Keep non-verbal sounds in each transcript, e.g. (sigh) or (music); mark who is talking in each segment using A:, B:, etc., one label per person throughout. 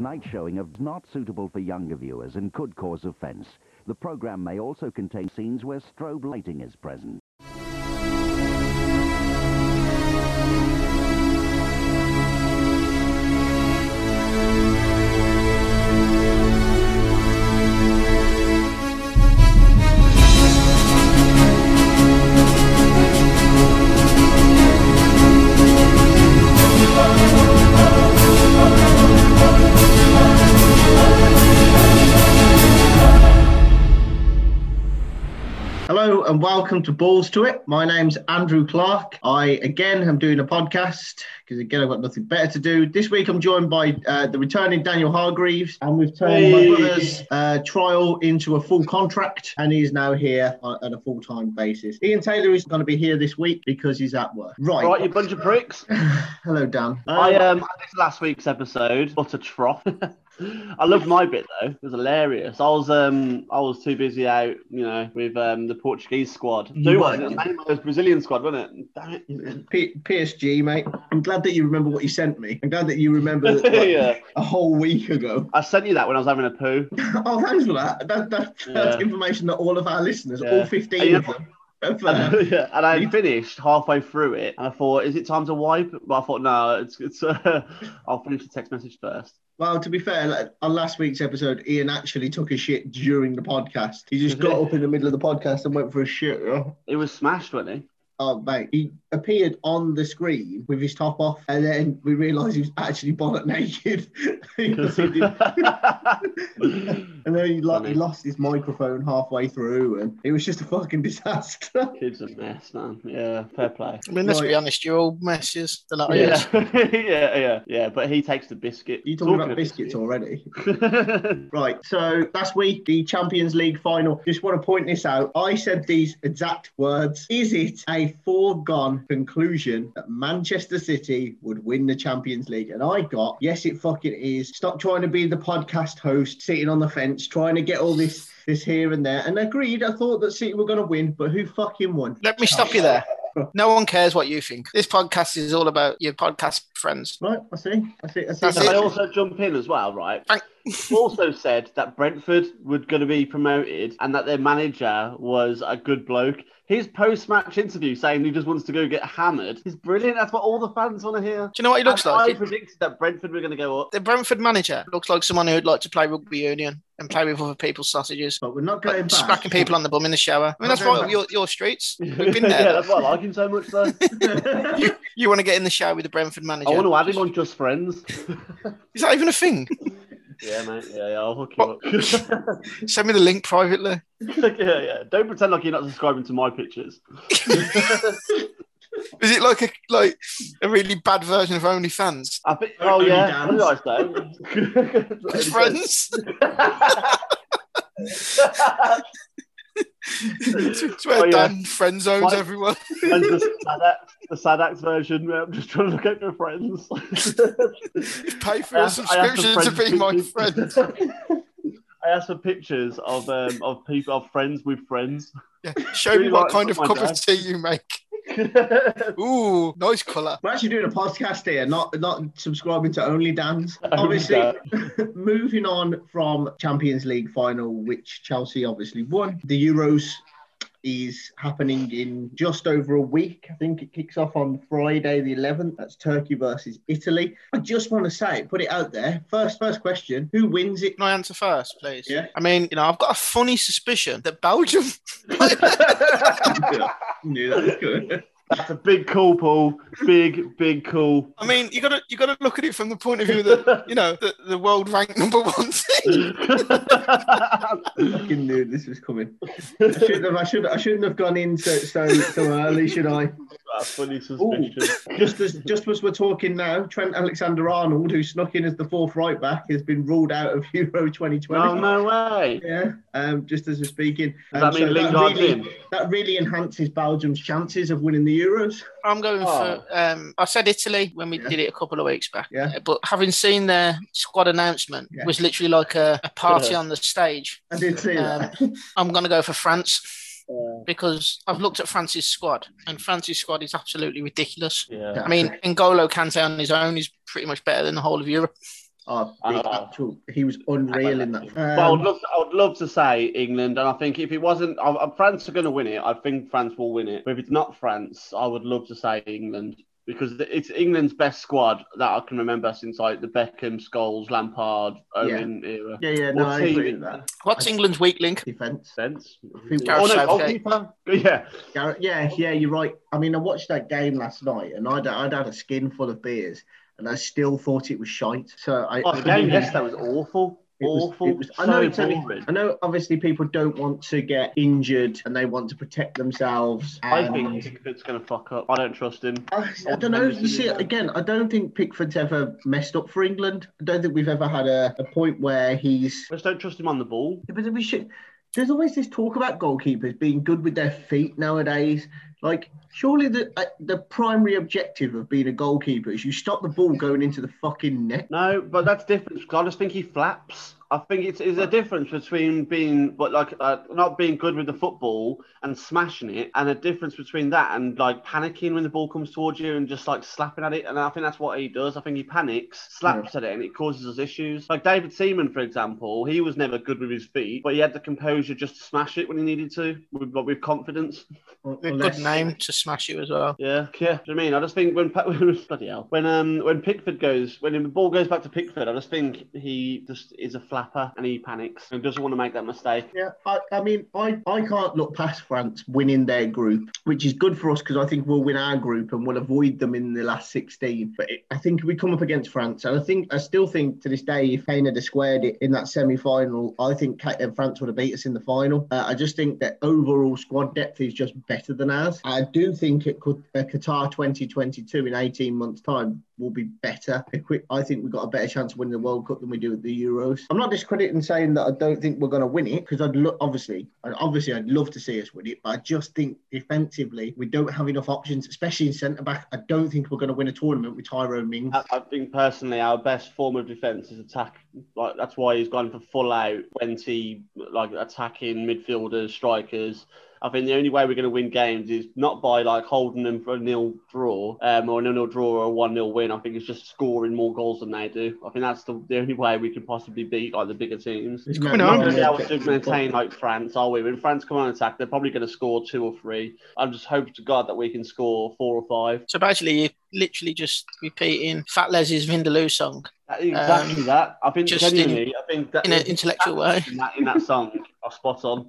A: Night showing of not suitable for younger viewers and could cause offence. The programme may also contain scenes where strobe lighting is present.
B: And welcome to Balls to It. My name's Andrew Clark. I again am doing a podcast because again I've got nothing better to do. This week I'm joined by uh, the returning Daniel Hargreaves, and we've turned
C: Hey.
B: my brother's uh, trial into a full contract, and he's now here on, on a full time basis. Ian Taylor is going to be here this week because he's at work. Right.
C: Right, you bunch of pricks. (sighs)
B: Hello, Dan.
C: I
B: Um,
C: um I missed last week's episode, but a trough. (laughs) I loved my bit though; it was hilarious. I was um I was too busy out, you know, with um the Portuguese squad.
B: You
C: Do one. It was named by the Brazilian squad, wasn't it? Damn it.
B: P- PSG, mate. I'm glad that you remember what you sent me. I'm glad that you remember that, (laughs) like,
C: yeah,
B: a whole week ago.
C: I sent you that when I was having a poo. (laughs)
B: oh, thanks for that. that, that that's
C: Yeah.
B: information that all of our listeners,
C: Yeah.
B: all 15
C: And
B: of them, uh, (laughs)
C: yeah, and I finished halfway through it, and I thought, is it time to wipe? But I thought, no, it's it's. Uh, I'll finish the text message first.
B: Well, to be fair, like, on last week's episode, Ian actually took a shit during the podcast. He just got (laughs) up in the middle of the podcast and went for a shit. Oh,
C: It was smashed, wasn't it?
B: Oh, mate. He appeared on the screen with his top off, and then we realised he was actually bonnet naked. Because (laughs) he did- (laughs) and then he, lo- he lost his microphone halfway through, and it was just a fucking disaster. (laughs)
C: Kid's a mess, man. Yeah, fair play.
D: I mean, let's
B: Right.
D: be honest, you're all messes. The lot of
C: Yeah,
D: oh,
C: yeah, yeah, yeah. But he takes the biscuit.
B: you talking about
C: of
B: biscuits already? Right. So last week, the Champions League final. Just want to point this out. I said these exact words. Is it a foregone conclusion that Manchester City would win the Champions League? And I got, yes, it fucking is. Stop trying to be the podcast host, sitting on the fence, trying to get all this this here and there. And agreed, I thought that City were going to win, but who fucking won?
D: Let me stop you there. No one cares what you think. This podcast is all about your podcast friends.
B: Right. I see. I see. I see.
D: That's
C: Can I also jump in as well, right?
D: Thank-
C: also said that Brentford were going to be promoted and that their manager was a good bloke. His post-match interview saying he just wants to go get hammered is brilliant. That's what all the fans want to hear.
D: Do you know what he looks
C: And
D: like?
C: I predicted that Brentford were going to go up.
D: The Brentford manager looks like someone who'd like to play rugby union and play with other people's sausages.
B: But we're not going
D: Like,
B: back.
D: smacking people on the bum in the shower. I mean, that's
B: Okay.
D: right your, your streets. (laughs) We've been there.
C: yeah, that's why I like him so much, though. (laughs)
D: you, you want to get in the shower with the Brentford manager?
C: I want to add him on Just Friends. (laughs)
D: Is that even a thing?
C: Yeah, mate. Yeah, yeah, I'll hook you up. (laughs) (laughs)
D: Send me the link privately.
C: yeah, yeah. Don't pretend like you're not subscribing to my pictures. (laughs)
D: Is it like a like a really bad version of OnlyFans?
C: I think.
B: Oh, Only
C: Oh yeah.
B: dance.
C: What did I say?
D: Friends? It's (laughs) where
C: Oh, yeah.
D: Dan friend zones
C: What?
D: everyone.
C: and the (laughs) sad, act, the version. where I'm just trying to look out for friends.
D: Pay for (laughs)
C: I
D: a
C: asked- I asked for
D: subscription to be my friend.
C: I asked for pictures of um, of people of friends with friends.
D: Yeah. Show
C: Really
D: me what
C: like
D: kind of cup
C: dad.
D: of tea you make. Ooh, nice colour.
B: We're actually doing a podcast here, not not subscribing to Only Dance. Obviously, (laughs) moving on from Champions League final, which Chelsea obviously won. The Euros is happening in just over a week. I think it kicks off on Friday the 11th. That's Turkey versus Italy. I just want to say, put it out there. First, first question: Who wins it?
D: Can I answer first, please?
B: Yeah.
D: I mean, you know, I've got a funny suspicion that Belgium. (laughs) (laughs)
B: Knew that was good.
C: That's a big call, Paul. Big, big call.
D: I mean, you got to you got to look at it from the point of view that you know the, the world ranked number one team.
B: fucking knew this was coming. I shouldn't have. I should. I shouldn't have gone in so so, so early, should I?
C: A funny suspicion. (laughs)
B: Just as just as we're talking now, Trent Alexander-Arnold, who snuck in as the fourth right back, has been ruled out of (laughs) Euro 2020.
C: Oh no way!
B: Yeah, um, just as we're speaking.
C: Does
B: Um,
C: that mean
B: so
C: Lingard's
B: really,
C: in?
B: that really enhances Belgium's chances of winning the Euros.
D: I'm going
C: Oh.
D: for. Um, I said Italy when we
B: Yeah.
D: did it a couple of weeks back.
B: Yeah.
D: Uh, But having seen their squad announcement,
B: Yeah.
D: was literally like a, a party
C: Yeah. (laughs)
D: on the stage.
B: I did see that.
D: I'm going to go for France Because I've looked at France's squad, and France's squad is absolutely ridiculous.
C: yeah.
D: I mean, N'Golo Kante on his own is pretty much better than the whole of Europe.
B: Oh,
C: I
B: actual, he was unreal in that.
C: But I would
B: Um,
C: love, I would love to say England, and I think if it wasn't, I, I- France are going to win it. I think France will win it. But if it's not France, I would love to say England because it's England's best squad that I can remember since like the Beckham, Scholes, Lampard, Owen era.
B: yeah, yeah, no, I agree with that.
D: What's England's weak link?
B: Defense.
C: Sense. Oh, no,
D: Gareth
C: goalkeeper. (laughs) Yeah.
B: Garrett, yeah, yeah, you're right. I mean, I watched that game last night, and I'd, I'd had a skin full of beers, and I still thought it was shite. So I,
C: Oh, the game yesterday was awful.
B: It was-
C: awful.
B: it was- I
C: so
B: know it's
C: boring.
B: I know obviously people don't want to get injured and they want to protect themselves.
C: I think Pickford's going to fuck up. I don't trust him.
B: I, I don't know. You see, again, I don't think Pickford's ever messed up for England. I don't think we've ever had a, a point where he's.
C: I just don't trust him on the ball.
B: Yeah, But we should. There's always this talk about goalkeepers being good with their feet nowadays. Like, surely the uh, the primary objective of being a goalkeeper is you stop the ball going into the fucking net.
C: No, but that's different. I just think he flaps. I think it's, it's a difference between being, but like, uh, not being good with the football and smashing it, and a difference between that and like panicking when the ball comes towards you and just like slapping at it. And I think that's what he does. I think he panics, slaps at it, and it causes us issues. Like David Seaman, for example, he was never good with his feet, but he had the composure just to smash it when he needed to, with, with confidence.
B: Un-
D: A
B: unless-
D: good name to smash you as well.
C: Yeah, yeah. Do you know I mean? I just think when Pa- (laughs) bloody hell, when um when Pickford goes when the ball goes back to Pickford, I just think he just is a and he panics and doesn't want to make that mistake.
B: Yeah, I, I mean, I, I can't look past France winning their group, which is good for us because I think we'll win our group and we'll avoid them in the last 16. But it, I think we come up against France, and I think I still think to this day, if Kane had squared it in that semi final, I think uh, France would have beat us in the final. Uh, I just think that overall squad depth is just better than ours. I do think it could uh, Qatar 2022 in 18 months' time will be better equipped. I think we've got a better chance of winning the World Cup than we do at the Euros. I'm not discrediting saying that I don't think we're going to win it because I'd lo- obviously, obviously, I'd love to see us win it, but I just think defensively we don't have enough options, especially in centre back. I don't think we're going to win a tournament with Tyrone Mings.
C: I, I think personally our best form of defence is attack. Like that's why he's gone for full out, twenty like attacking midfielders, strikers. I think the only way we're going to win games is not by like holding them for a nil draw, um, or a nil nil draw or a one 0 win. I think it's just scoring more goals than they do. I think that's the, the only way we can possibly beat like the bigger teams.
B: It's
D: coming
B: no-
D: on.
C: We're not going to be able to maintain like France, are we? When France come on attack, they're probably going to score two or three. I'm just hoping to God that we can score four or five.
D: So basically, you're literally just repeating Fat Les's Vindaloo song
C: Exactly
D: Um,
C: that. I think
D: just in-
C: genuinely, I think that
D: in an intellectual way.
C: in that, in that song are spot on.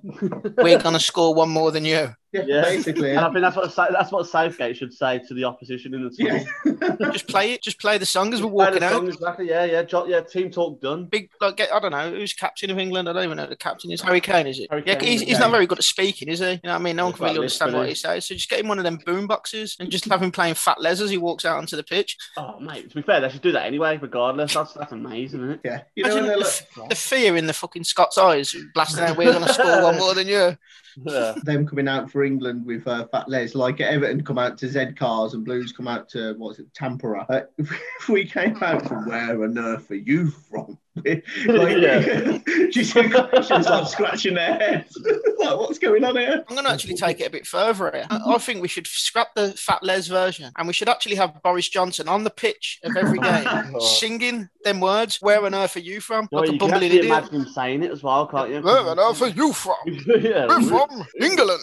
D: We're (laughs) going to score one more than you.
B: Yeah,
C: Yeah.
B: basically.
C: and I think that's what that's what Southgate should say to the opposition in the song.
B: Yeah. (laughs)
D: Just play it. Just play the song as we're
C: Play the
D: walking out.
C: song, Exactly. Yeah, yeah. Jo- yeah. Team talk done.
D: Big, like, get, I don't know who's captain of England. I don't even know the captain is. Harry Kane, is it?
C: Harry
D: yeah,
C: Kane,
D: he's, he's not very good at speaking, is he? You know what I mean? No one can really understand what he says. So just get him one of them boom boxes and just have him playing Fat Les as he walks out onto the pitch.
C: Oh, mate. To be fair, they should do that anyway, regardless. That's that's amazing, isn't it?
B: yeah. You
D: Imagine
B: when
D: the,
B: they're like,
D: f- the fear in the fucking Scots' eyes, blasting out, we're going to score one more than you. (laughs)
C: Yeah.
B: them coming out for England with uh, Fat Les, like Everton come out to Z Cars and Blues come out to what's it, Tampere. (laughs) If we came out from where on earth are you from? (laughs) like,
C: Yeah.
B: do you see like scratching their heads? (laughs) like, what's going on here?
D: I'm going to actually take it a bit further here. I, I think we should scrap the Fat Les version and we should actually have Boris Johnson on the pitch of every (laughs) game oh. singing them words. Where on earth are you from?
C: Well,
D: like a
C: you can
D: bumbling idiot.
C: imagine him saying it as well, can't you?
D: Where on earth are you from?
C: yeah.
D: We're from England.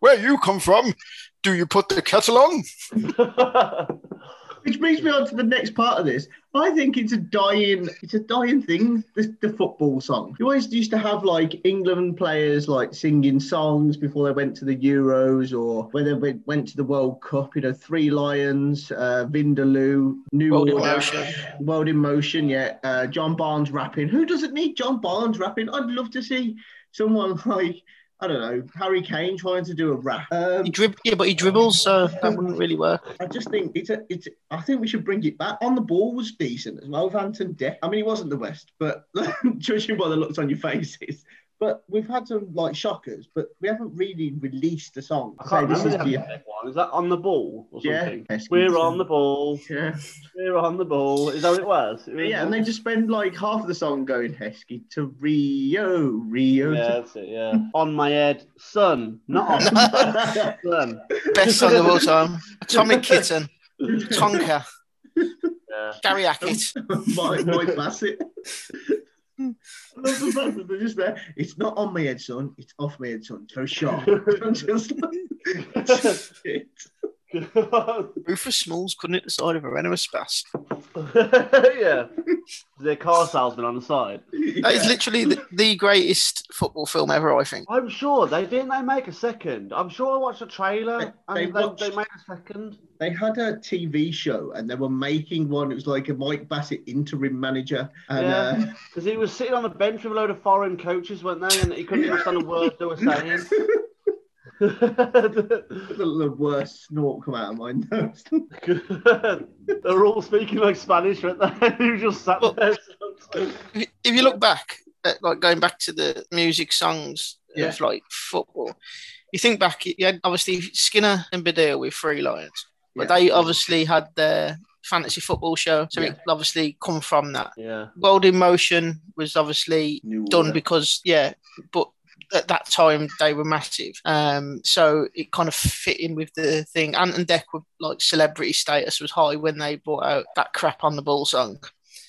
D: Where you come from? Do you put the kettle on?
B: Which brings me on to the next part of this. I think it's a dying, it's a dying thing. The, the football song. You always used to have like England players like singing songs before they went to the Euros or when they went, went to the World Cup. You know, Three Lions, uh, Vindaloo, New
D: World in Motion.
B: World in Motion. Yeah, uh, John Barnes rapping. Who doesn't need John Barnes rapping? I'd love to see someone (laughs) like I don't know Harry Kane trying to do a rap. Um,
D: He drib- yeah, but he dribbles, so that wouldn't really work.
B: I just think it's a, it's. I think we should bring it back. On the ball was decent as well. Ant and Dec. I mean, he wasn't the best, but (laughs) judging by the looks on your faces. But we've had some like shockers, but we haven't really released the song.
C: I can't
B: say this is
C: the
B: the
C: one. Is that on the ball or
B: Yeah.
C: something?
B: Yes,
C: We're on the ball.
B: yeah,
C: We're on the ball. Is that what it was?
B: yeah, and they just spend like half of the song going Heskey to Rio, Rio.
C: Yeah,
B: to-
C: that's it. Yeah. on my head, son, not on (laughs) son.
D: Best song of all time. Atomic Kitten. Tonka.
C: Yeah.
D: Gary Hackett.
B: Mike, Mike Bassett. I love the fact that they're just there. It's not on my head, son. It's off my head, son. Very sharp. (laughs) (laughs) Just like, shit. (laughs)
D: Rufus Smalls couldn't hit the side of a Renault Espace. (laughs)
C: yeah. Their car salesman on the side.
D: That is literally the, the greatest football film ever, I think.
C: I'm sure they didn't they make a second. I'm sure I watched a trailer
B: They-
C: and
B: they
C: they,
B: watched-
C: they made a second.
B: They had a TV show and they were making one. It was like a Mike Bassett interim manager. And
C: Yeah. Uh, because he was sitting on a bench with a load of foreign coaches, weren't they? And he couldn't understand a word they were saying. (laughs) (laughs)
B: the, the worst snort come out of my nose. (laughs)
C: They're all speaking like Spanish, weren't they? (laughs) you just sat
D: Well-
C: there.
D: If you- if you look back, at, like going back to the music songs
B: Yeah.
D: of like football, you think back, you had obviously Skinner and Baddiel with Three Lions, but
B: Yeah.
D: they obviously had their fantasy football show, so
B: Yeah.
D: it obviously come from that.
C: Yeah.
D: World in Motion was obviously
B: New
D: done
B: Order.
D: because yeah, but at that time they were massive. Um, so it kind of fit in with the thing. Ant and Dec were like celebrity status was high when they brought out that crap on the ball song.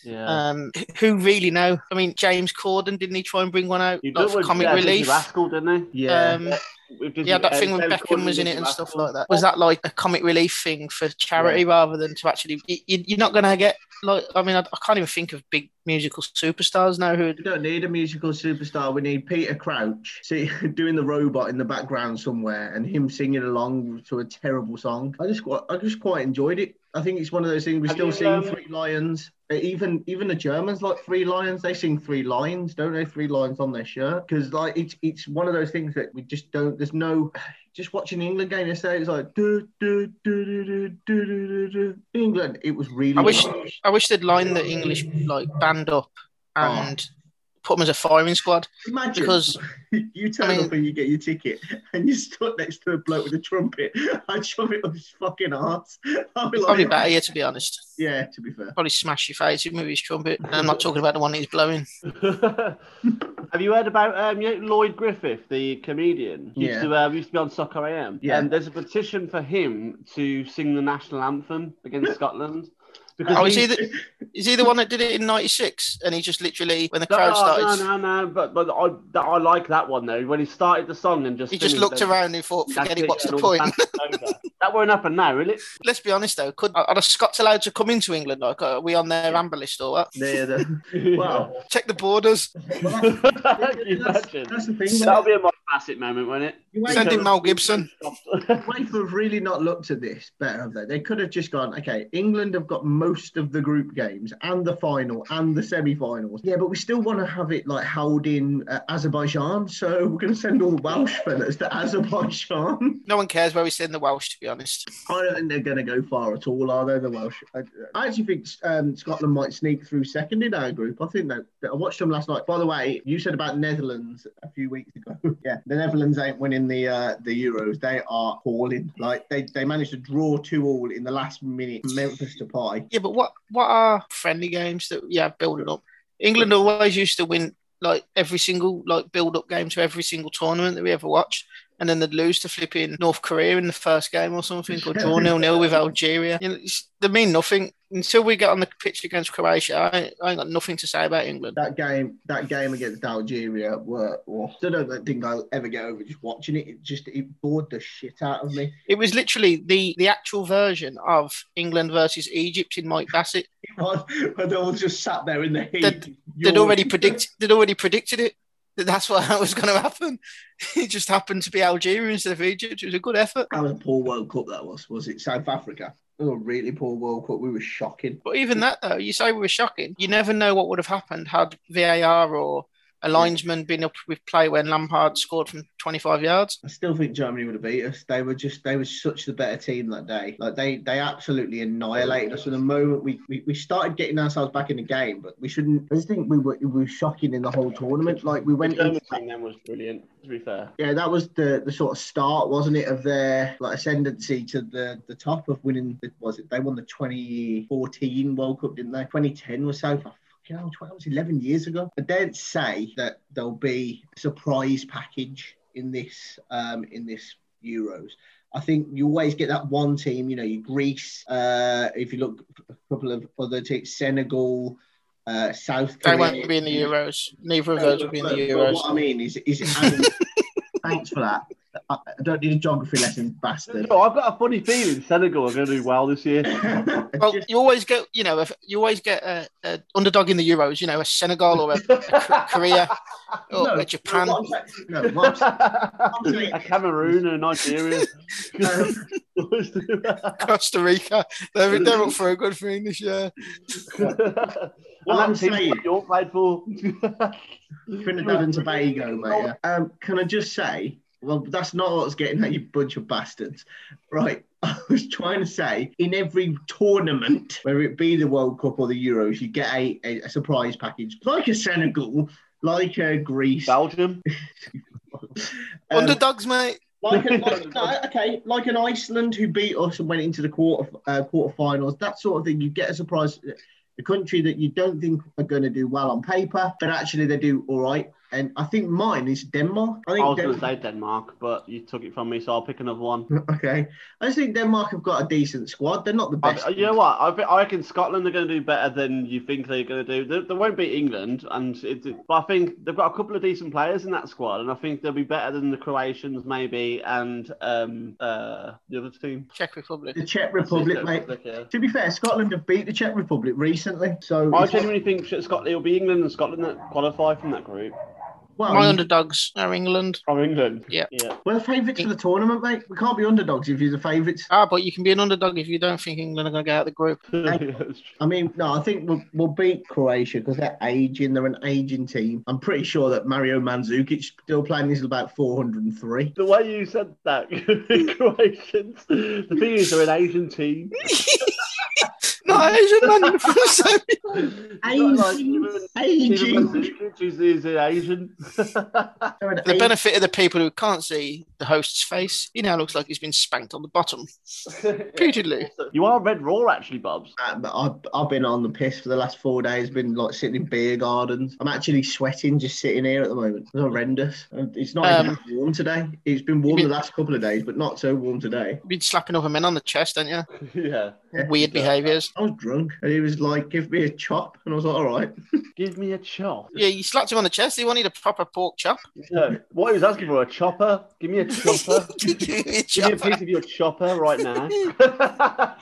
C: Yeah.
D: Um, who really know? I mean, James Corden didn't he try and bring one out
C: you
D: like, for comic
C: Dizzy
D: relief?
C: Rascal, didn't he?
B: Yeah.
D: Um,
C: With
D: yeah, that
C: uh,
D: thing when Beckham
C: Corden
D: was in it and
C: Dizzy
D: stuff like that. Was that like a comic relief thing for charity rather than to actually? You, you're not going to get like. I mean, I, I can't even think of big musical superstars now who.
B: We don't need a musical superstar. We need Peter Crouch see, (laughs) doing the robot in the background somewhere and him singing along to a terrible song. I just quite, I just quite enjoyed it. I think it's one of those things we
C: Have
B: still
C: you,
B: sing
C: um,
B: Three Lions. Even even the Germans like Three Lions. They sing Three Lines, don't they? Three Lines on their shirt because like it's it's one of those things that we just don't. There's no. Just watching the England game yesterday, it's like do, do, do, do, do, do, do, do. England. It was really.
D: I wish-
B: rubbish.
D: I wish they'd line the English like band up oh. and put them as a firing squad
B: Imagine
D: because (laughs)
B: you turn
D: I mean-
B: up and you get your ticket and you're stood next to a bloke with a trumpet. (laughs) I'd shove it up his fucking arse. (laughs) I'd be
D: probably
B: like,
D: better here to be honest.
B: yeah, to be fair.
D: Probably smash your face with his trumpet. And I'm not talking about the one he's blowing.
C: Have you heard about um, you know, Lloyd Griffith, the comedian? He Used
B: Yeah.
C: to uh, used to be on Soccer AM.
B: Yeah.
C: And there's a petition for him to sing the national anthem against Scotland. Because
D: Oh, is
C: he-
D: he the, is he the one that did it in '96? And he just literally, when the crowd
C: no,
D: started,
C: no, no, but but I, that, I like that one though. When he started the song and just
D: he just looked
C: then-
D: around and thought, "Forget it,
C: it,
D: what's the point?"
C: fans went over. (laughs) that won't happen now, will it?
D: Let's be honest though, could are the Scots allowed to come into England? Like, are we on their amber list or what?
B: They're the, (laughs) well, (laughs)
D: Check the borders.
B: well, that's, that's, that's the thing.
C: That'll be a Mike Bassett moment, won't it?
B: you
D: Send
B: wait
D: in Mel Gibson.
B: UEFA have really not looked at this better, have they? They could have just gone, okay, England have got most of the group games and the final and the semi-finals. Yeah, but we still want to have it like held in uh, Azerbaijan, so we're going to send all the Welsh fellas to Azerbaijan. (laughs)
D: No one cares where we send the Welsh, to be honest.
B: I don't think they're going to go far at all, are they? The Welsh. I, I actually think um, Scotland might sneak through second in our group. I think that I watched them last night. By the way, you said about Netherlands a few weeks ago. (laughs) yeah, the Netherlands ain't winning the uh, the Euros. They are appalling. Like they, they managed to draw two all in the last minute. Memphis Depay.
D: Yeah, but what what are friendly games that yeah building up? England always used to win like every single like build up game to every single tournament that we ever watched, and then they'd lose to flipping North Korea in the first game or something, or draw (laughs) nil nil with Algeria. You know, they mean nothing until we get on the pitch against Croatia. I, ain't- I ain't got nothing to say about England.
B: That game, that game against Algeria, were. Oh, I don't think I'll ever get over just watching it. It just it bored the shit out of me.
D: It was literally the the actual version of England versus Egypt in Mike Bassett. (laughs)
B: It but they all just sat there in the heat.
D: They'd- They'd already predict they'd already predicted it. That that's what (laughs) was going to happen. (laughs) It just happened to be Algeria instead of Egypt. It was a good effort.
B: That was a poor World Cup. That was. Was it South Africa? It was a really poor World Cup. We were shocking.
D: But even that, though, you say we were shocking. You never know what would have happened had VAR or a linesman been up with play when Lampard scored from 25 yards.
B: I still think Germany would have beat us. They were just they were such the better team that day. Like they they absolutely annihilated us. From the moment we, we, we started getting ourselves back in the game, but we shouldn't. I just think we were we were shocking in the whole tournament. Like we
C: The
B: went
C: German
B: into
C: team then was brilliant, to be fair.
B: yeah, that was the the sort of start, wasn't it, of their like ascendancy to the the top of winning. the- Was it they won the 2014 World Cup, didn't they? 2010 was so far. Hell, that was 11 years ago. I don't say that there'll be a surprise package in this um in this Euros. I think you always get that one team. You know, you Greece. Uh, if you look a couple of other teams, Senegal. Uh, South
D: They
B: Korea.
D: won't be in the Euros. Neither of those will be in the
B: but
D: Euros.
B: What I mean is, is it (laughs) thanks for that. I I don't need a geography lesson, (laughs) bastard.
C: No, I've got a funny feeling Senegal are going to do well this year. (laughs)
D: Well,
B: Just-
D: you always get, you know, if you always get a, a underdog in the Euros. You know, a Senegal or a, a Korea (laughs) or
B: No,
D: a Japan.
B: No, what I'm no, what I'm saying-
C: a Cameroon and a Nigeria.
D: Costa Rica. They're, they're up for a good thing this year.
C: and
B: What I'm
C: that
B: saying-
C: you're played for.
B: Trinidad and Tobago, mate. Yeah. Um, can I just say, well, that's not what I was getting at, you bunch of bastards. Right. (laughs) I was trying to say, in every tournament, whether it be the World Cup or the Euros, you get a, a, a surprise package, like a Senegal, like a Greece.
C: Belgium. (laughs)
B: um,
D: Underdogs, mate.
B: like, a, (laughs) like no, okay, like an Iceland who beat us and went into the quarter uh, quarterfinals, that sort of thing. You get a surprise, the country that you don't think are going to do well on paper, but actually they do all right. And I think mine is Denmark. I
C: I
B: think
C: was going to say Denmark, but you took it from me, so I'll pick another one. (laughs)
B: okay. I just think Denmark have got a decent squad. They're not the best.
C: I, you know what? I, think- I reckon Scotland are going to do better than you think they're going to do. They, they won't beat England, and it, but I think they've got a couple of decent players in that squad, and I think they'll be better than the Croatians maybe, and um, uh, the other team.
D: Czech Republic.
B: the Czech Republic,
C: Czech
B: mate.
C: Republic, yeah.
B: To be fair, Scotland have beat the Czech Republic recently. So,
C: I genuinely think Scotland it'll be England and Scotland that qualify from that group.
B: Well,
D: My underdogs are England.
C: From England.
D: Yeah.
C: Yeah.
B: we're the favourites for the tournament, mate. We can't be underdogs if you're the favourites.
D: Ah, but you can be an underdog if you don't think England are going to get out of the group. (laughs)
B: I mean, no, I think we'll, we'll beat Croatia because they're aging. They're an aging team. I'm pretty sure that Mario Mandzukic still playing this is about 403.
C: The way you said that, (laughs) Croatians. The thing is, they're an Asian team. (laughs)
D: No, (laughs) Asian man. So-
B: Asian,
C: Steven
B: aging.
C: Mandzukic is, is Asian.
B: They're an
D: For the benefit of the people who can't see the host's face, he now looks like he's been spanked on the bottom. Repeatedly.
C: You are Red Raw, actually, Bobs.
B: Uh, but I've, I've been on the piss for the last four days. Been like sitting in beer gardens. I'm actually sweating just sitting here at the moment. It's horrendous. It's not
D: Um,
B: even warm today. It's been warm
D: been-
B: the last couple of days, but not so warm today.
D: You've been slapping other men on the chest, haven't you?
C: yeah. (laughs)
B: Yeah.
D: Weird behaviours.
B: I was drunk, and he was like, "Give me a chop," and I was like, "All right." (laughs)
C: Give me a chop.
D: Yeah, you slapped him on the chest. He wanted a proper pork chop.
C: No, what he was asking for a chopper. Give me a chopper. (laughs)
D: Give me a
C: Give me a piece of your chopper right now. (laughs)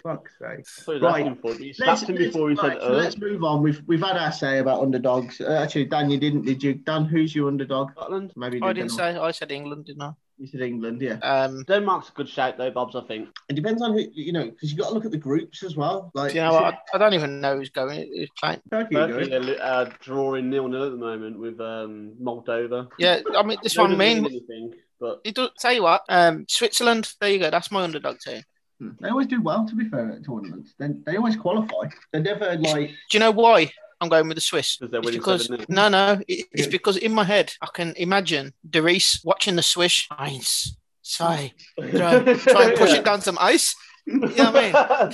B: Fuck's sake.
C: That's what he was
B: Right.
C: asking for. But you
B: Let's,
C: slapped him before he
B: let's-
C: said,
B: so let's move on. We've we've had our say about underdogs. Uh, actually, Dan, you didn't, did you? Dan, who's your underdog?
C: Scotland.
B: Maybe
D: I
B: did
D: didn't say. I said England, didn't I?
B: You said England, yeah.
D: Um,
C: Denmark's a good shout, though, Bobs, I think.
B: It depends on who you know, because you got to look at the groups as well. Like,
D: do you know what? I, I don't even know who's going. Who's playing.
B: Turkey are
C: Turkey
B: good.
C: are uh, drawing nil nil at the moment with um, Moldova.
D: Yeah, I mean, this one
C: don't
D: mean.
C: mean anything, but
D: It does, tell you what, um, Switzerland. There you go. That's my underdog team.
B: Hmm. They always do well, to be fair, at tournaments. They, they always qualify. They never like.
D: Do you know why I'm going with the Swiss?
C: because
D: It's because
C: 7
D: no, no, it, it's because in my head I can imagine Derice watching the Swiss. Ice, say, try, try and push it down some ice. You know what I mean?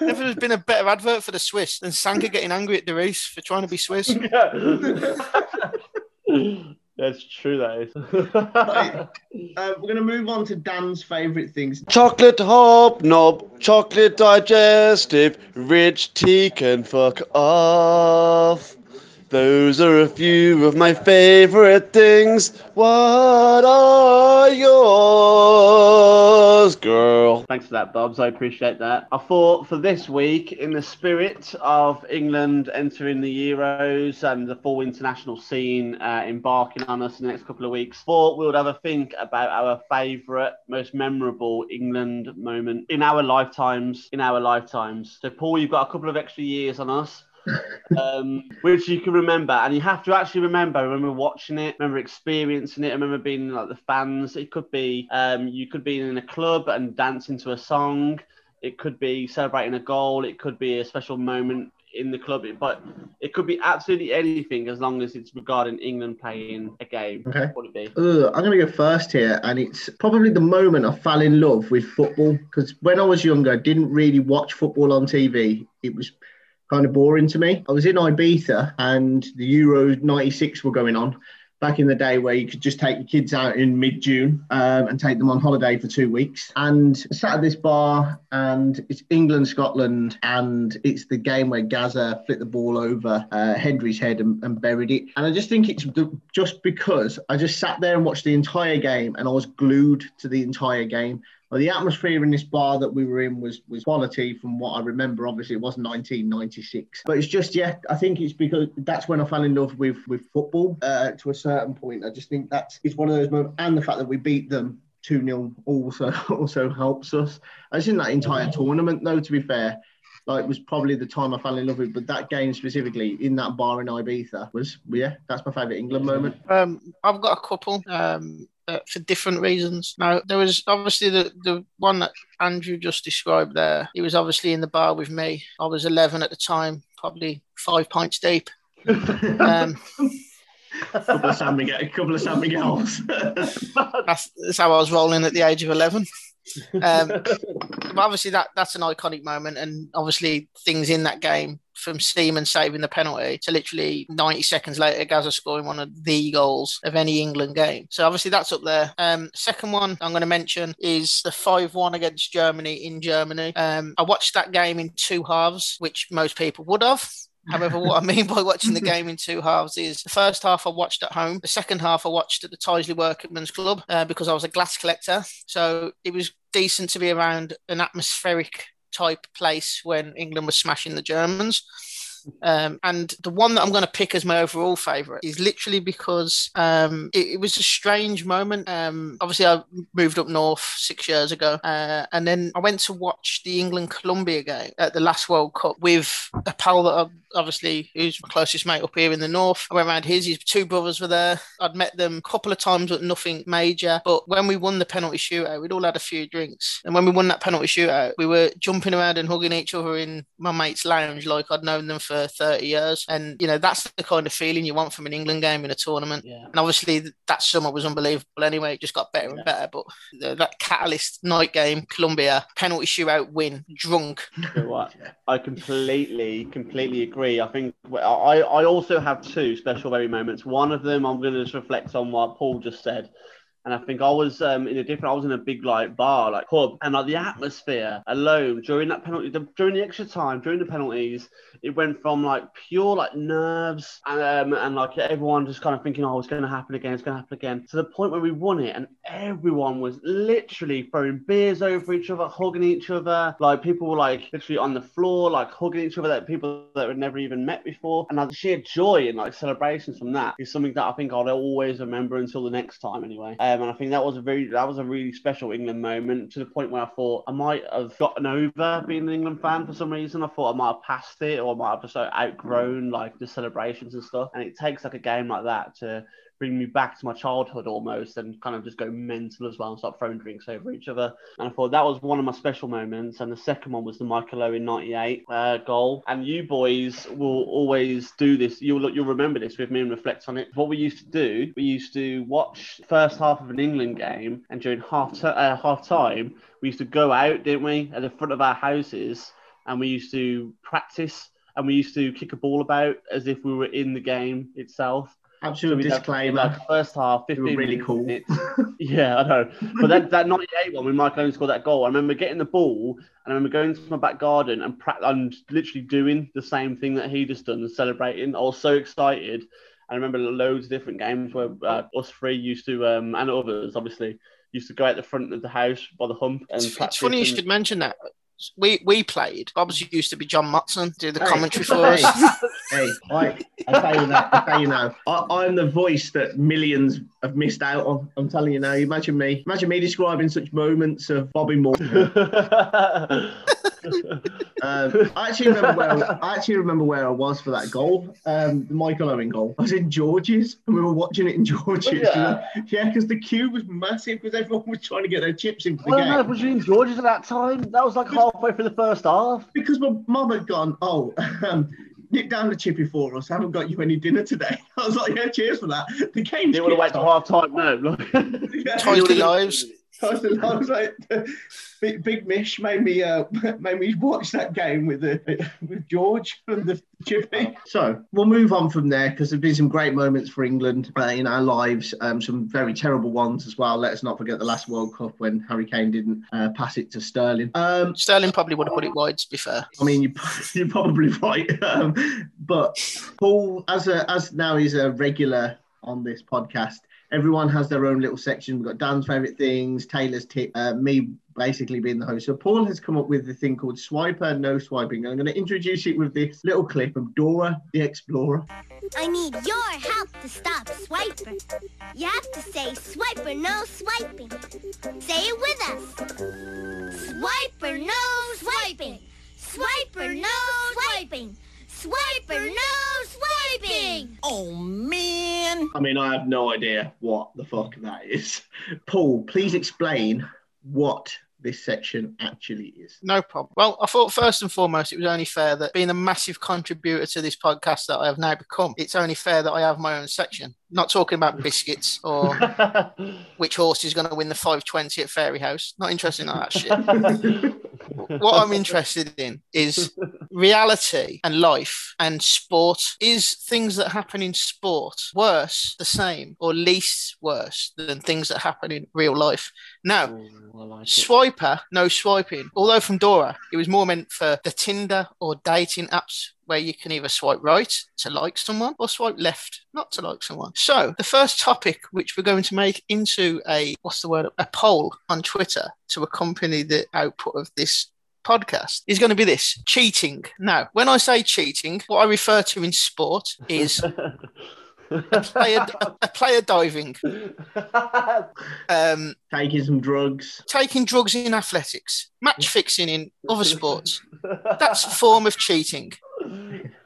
D: (laughs) Never has been a better advert for the Swiss than Sanka getting angry at Derice for trying to be Swiss. (laughs)
C: That's true, that is.
B: Right. (laughs) Uh, we're going to move on to Dan's favourite things.
E: Chocolate hobnob, chocolate digestive, rich tea can fuck off. Those are a few of my favorite things. What are yours, girl?
C: Thanks for that, Bobs. I appreciate that. I thought for this week, in the spirit of England entering the Euros and the full international scene uh, embarking on us in the next couple of weeks, thought we would have a think about our favourite, most memorable England moment in our lifetimes. In our lifetimes. So, Paul, you've got a couple of extra years on us. Um, which you can remember, and you have to actually remember. Remember watching it, remember experiencing it, remember being like the fans. It could be um, you could be in a club and dancing to a song. It could be celebrating a goal. It could be a special moment in the club. But it could be absolutely anything as long as it's regarding England playing a game.
B: Okay.
C: What would it be?
B: Ugh, I'm going to go first here, and it's probably the moment I fell in love with football because when I was younger, I didn't really watch football on TV. It was kind of boring to me. I was in Ibiza, and the Euro '96 were going on. back in the day where you could just take your kids out in mid June um, and take them on holiday for two weeks. And sat at this bar, and it's England, Scotland, and it's the game where Gaza flipped the ball over uh, Hendry's head and, and buried it. And I just think it's just because I just sat there and watched the entire game and I was glued to the entire game. Well, the atmosphere in this bar that we were in was was quality from what I remember. Obviously, it was 1996, but it's just yeah. I think it's because that's when I fell in love with with football uh, to a certain point. I just think that's it's one of those moments, and the fact that we beat them. 2 0 also (laughs) also helps us. I just think that entire tournament, though, to be fair, like was probably the time I fell in love with. But that game specifically in that bar in Ibiza was yeah, that's my favourite England moment.
D: Um, I've got a couple. Um, uh, for different reasons. Now, there was obviously the, the one that Andrew just described there. He was obviously in the bar with me. I was 11 at the time, probably five pints deep. (laughs) Um,
B: a couple of San Miguel, a couple of San Miguel's. (laughs)
D: that's, that's how I was rolling at the age of 11. Um, but (laughs) obviously, that that's an iconic moment, and obviously, things in that game from Seaman saving the penalty to literally 90 seconds later, Gaza scoring one of the goals of any England game. So obviously that's up there. Um, second one I'm going to mention is the 5-1 against Germany in Germany. Um, I watched that game in two halves, which most people would have. However, what I mean by watching the (laughs) game in two halves is the first half I watched at home. The second half I watched at the Tyseley Workman's Club uh, because I was a glass collector. So it was decent to be around an atmospheric type place when England was smashing the Germans. Um, and the one that I'm going to pick as my overall favourite is literally because um, it, it, was a strange moment. Um, obviously, I moved up north six years ago, uh, and then I went to watch the England Colombia game at the last World Cup with a pal that I obviously who's my closest mate up here in the north. I went around his, his two brothers were there. I'd met them a couple of times, but nothing major. But when we won the penalty shootout, we'd all had a few drinks. And when we won that penalty shootout, we were jumping around and hugging each other in my mate's lounge like I'd known them for 30 years. And, you know, that's the kind of feeling you want from an England game in a tournament.
C: Yeah.
D: And obviously that summer was unbelievable anyway. It just got better and better. But the, that catalyst night game, Colombia, penalty shootout win, drunk. (laughs)
C: You know what? I completely, completely agree. I think I, I also have two special very moments. One of them, I'm going to just reflect on what Paul just said. And I think I was um, in a different, I was in a big like bar, like pub, and like the atmosphere alone during that penalty, the, during the extra time, during the penalties, it went from like pure like nerves and um, and like everyone just kind of thinking, oh, it's going to happen again, it's going to happen again, to the point where we won it, and everyone was literally throwing beers over each other, hugging each other, like people were like literally on the floor, like hugging each other, that people that had never even met before, and like the sheer joy and like celebrations from that is something that I think I'll always remember until the next time, anyway. Um, and I think that was a very that was a really special England moment to the point where I thought I might have gotten over being an England fan for some reason. I thought I might have passed it or I might have just outgrown like the celebrations and stuff. And it takes like a game like that to bring me back to my childhood almost and kind of just go mental as well and start throwing drinks over each other. And I thought that was one of my special moments. And the second one was the Michael Owen 98 uh, goal. And you boys will always do this. You'll, you'll remember this with me and reflect on it. What we used to do, we used to watch first half of an England game and during half, t- uh, half time, we used to go out, didn't we, at the front of our houses and we used to practice and we used to kick a ball about as if we were in the game itself.
B: Absolute
C: we'd have,
B: disclaimer.
C: Like first half,
B: They
C: 15
B: were really cool.
C: minutes. (laughs) yeah, I know. But that, that 98 one when Michael Owen scored that goal, I remember getting the ball and I remember going to my back garden and, pra- and literally doing the same thing that he just done and celebrating. I was so excited. I remember loads of different games where uh, us three used to, um, and others obviously, used to go out the front of the house by the hump and
D: It's, it's
C: practice
D: funny you should mention that. We we played. Obviously, used to be John Motson do the
B: Hey,
D: commentary for
B: hey,
D: us.
B: hey, I, I tell you now, I tell you now, I, I'm the voice that millions have missed out on. I'm telling you now. Imagine me, imagine me describing such moments of Bobby Moore. (laughs) Um, I actually remember where I, I actually remember where I was for that goal, um, the Michael Owen goal. I was in George's and we were watching it in George's.
C: yeah?
B: Yeah, because the queue was massive because everyone was trying to get their chips in for the
C: Well,
B: game.
C: no, was you in George's at that time? That was like halfway through the first half.
B: Because my mum had gone, oh, um, nip down the chippy for us. I haven't got you any dinner today. (laughs) I was like, yeah, cheers for that. The game's
C: Didn't want to wait
B: kicked
C: till half time, no. (laughs)
B: Yeah.
D: Ties (laughs) the lives.
B: I was, (laughs) I was like, Big, Big Mish made me uh, (laughs) made me watch that game with the with George from the Chippy. So we'll move on from there because there've been some great moments for England uh, in our lives, um, some very terrible ones as well. Let's not forget the last World Cup when Harry Kane didn't uh, pass it to Sterling. Um,
D: Sterling probably would have put it wide. To be fair,
B: I mean, you, (laughs) you're probably right. Um, but Paul, as a as now he's a regular on this podcast, everyone has their own little section. We've got Dan's favorite things, Taylor's tip, uh, me basically being the host. So Paul has come up with a thing called Swiper No Swiping. I'm going to introduce it with this little clip of Dora the Explorer.
F: I need your help to stop Swiper. You have to say Swiper no swiping. Say it with us. Swiper no swiping. Swiper no swiping. Swiper no swiping.
G: Oh man.
B: I mean, I have no idea what the fuck that is. (laughs) Paul, please explain what this section actually is.
D: no problem. Well, I thought first and foremost it was only fair that being a massive contributor to this podcast that I have now become, it's only fair that I have my own section. Not talking about biscuits or (laughs) which horse is going to win the 520 at Fairyhouse. Not interested in that shit. (laughs) what I'm interested in is reality and life and sport. Is things that happen in sport worse, the same, or least worse than things that happen in real life? Now,
C: Oh, I like.
D: Swiper, no swiping. Although from Dora, it was more meant for the Tinder or dating apps where you can either swipe right to like someone or swipe left not to like someone. So the first topic which we're going to make into a what's the word a poll on Twitter to accompany the output of this podcast is going to be this cheating. Now, when I say cheating, what I refer to in sport is (laughs) a player, a player diving, um,
B: Taking some drugs.
D: taking drugs in athletics, match fixing in other sports. (laughs) That's a form of cheating.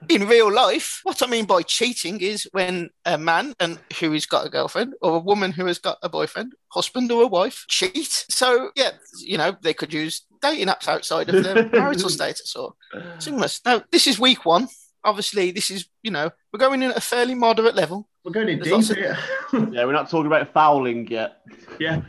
D: In real life, what I mean by cheating is when a man and who has got a girlfriend or a woman who has got a boyfriend, husband or a wife, cheat. So yeah, you know, they could use dating apps outside of their (laughs) marital status or similar. Now, this is week one. Obviously, this is, you know, we're going in at a fairly moderate level.
B: We're going in
D: There's
B: deep
D: of- (laughs)
C: Yeah, we're not talking about fouling yet.
B: yeah.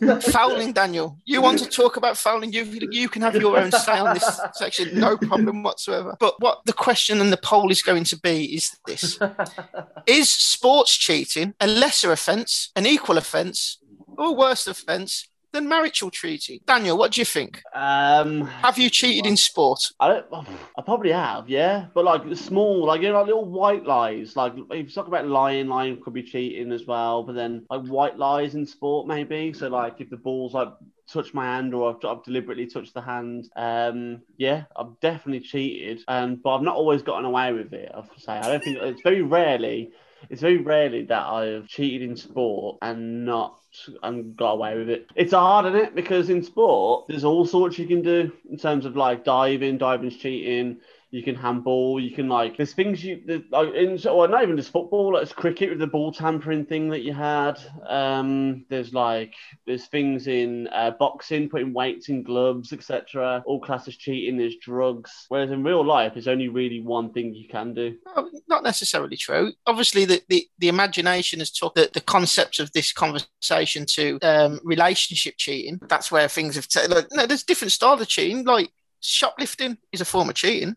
B: (laughs)
D: fouling, Daniel. You want to talk about fouling? You you can have your own say on this section, no problem whatsoever. But what the question and the poll is going to be is this: (laughs) Is sports cheating a lesser offence, an equal offence, or worse offence than marital treaty. Daniel, what do you think?
C: Um,
D: Have you cheated in sport?
C: I don't. I probably have, yeah. But like the small, like you know, like little white lies. Like if you talk about lying, lying could be cheating as well. But then like white lies in sport, maybe. So like if the ball's like touch my hand or I've, I've deliberately touched the hand, um, yeah, I've definitely cheated. Um, but I've not always gotten away with it. I have to say, I don't think it's very rarely. It's very rarely that I've cheated in sport and not and got away with it. It's hard, isn't it? Because in sport, there's all sorts you can do in terms of like diving, diving's cheating. You can handball. You can like. There's things you like in or not even just football. Like it's cricket with the ball tampering thing that you had. Um, there's like there's things in uh, boxing, putting weights in gloves, etc. All classes cheating. There's drugs. Whereas in real life, there's only really one thing you can do.
D: No, not necessarily true. Obviously, the, the, the imagination has took the, the concept of this conversation to um, relationship cheating. That's where things have taken. Like, no, there's different style of cheating. Like shoplifting is a form of cheating.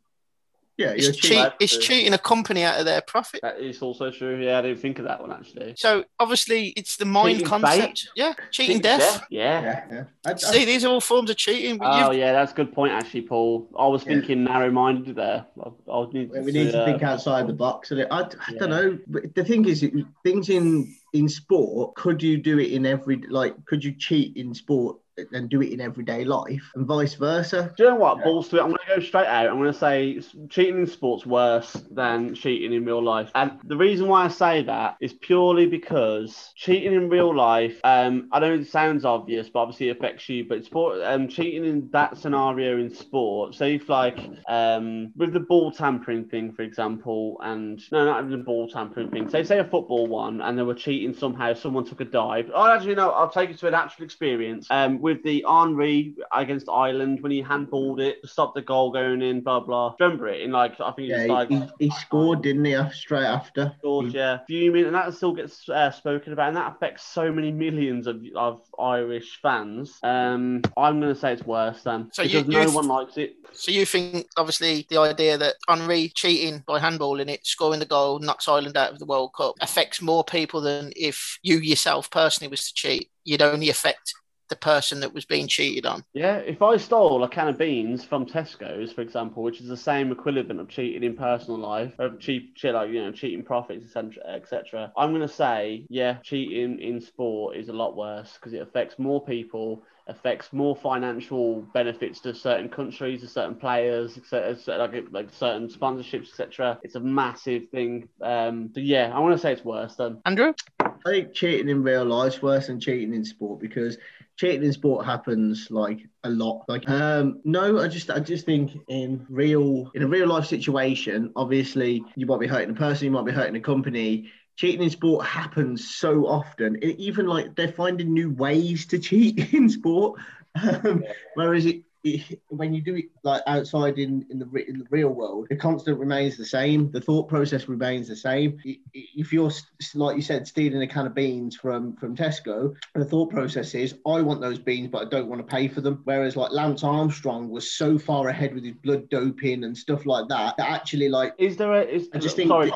B: Yeah,
D: It's, cheat,
B: cheating.
D: It's
C: true.
D: cheating a company out of their profit.
C: That is also true. Yeah, I didn't think of that one actually.
D: So obviously, it's the mind
C: Cheating
D: concept. Yeah, cheating death.
C: Yeah.
B: Yeah, yeah. I, I,
D: See, these are all forms of cheating.
C: Oh
D: you've-
C: yeah, that's a good point actually, Paul. I was
B: Yeah.
C: thinking narrow-minded there. I, I need
B: we need to
C: uh,
B: think outside the box. And I, I
C: Yeah.
B: don't know. but The thing is, things in in sport, could you do it in every like? Could you cheat in sport and do it in everyday life, and vice versa?
C: Do you know what?
B: Yeah.
C: Balls to it. I'm going to go straight out. I'm going to say cheating in sports worse than cheating in real life. And the reason why I say that is purely because cheating in real life, um, I don't know it sounds obvious, but obviously it affects you. But sport, um, cheating in that scenario in sport, say if like um, with the ball tampering thing, for example, and no, not even the ball tampering thing. Say say a football one, and they were cheating somehow. Someone took a dive. Oh, actually, no. I'll take you to an actual experience. Um, with the Henry against Ireland when he handballed it to stop the goal going in, blah blah. Remember it in like I think it was
B: Yeah,
C: like
B: he, he scored, didn't he? Straight after.
C: George, yeah, fuming, and that still gets uh, spoken about, and that affects so many millions of, of Irish fans. Um, I'm going to say it's worse then
D: So you-
C: because no
D: you-
C: one likes it.
D: So you think, obviously, the idea that Henry cheating by handballing it, scoring the goal, knocks Ireland out of the World Cup, affects more people than if you yourself personally was to cheat. You'd only affect the person that was being cheated on.
C: Yeah, if I stole a can of beans from Tesco's, for example, which is the same equivalent of cheating in personal life, of cheap, shit like you know, cheating profits, etc., etc., I'm gonna say, yeah, cheating in sport is a lot worse because it affects more people, affects more financial benefits to certain countries, to certain players, etc., like like certain sponsorships, etc. It's a massive thing. Um, so yeah, I want to say it's worse than
D: Andrew?
B: I think cheating in real life's worse than cheating in sport because cheating in sport happens like a lot. Like, um, no, I just, I just think in real, in a real life situation, obviously you might be hurting a person, you might be hurting a company. Cheating in sport happens so often. It, even like they're finding new ways to (laughs) cheat in sport. Um, whereas it, it, when you do it like outside in, in the in the real world, the constant remains the same. The thought process remains the same. If you're like you said, stealing a can of beans from from Tesco, the thought process is, I want those beans, but I don't want to pay for them. Whereas like Lance Armstrong was so far ahead with his blood doping and stuff like that, that actually like
C: Is there a? Is,
B: I just think
C: sorry,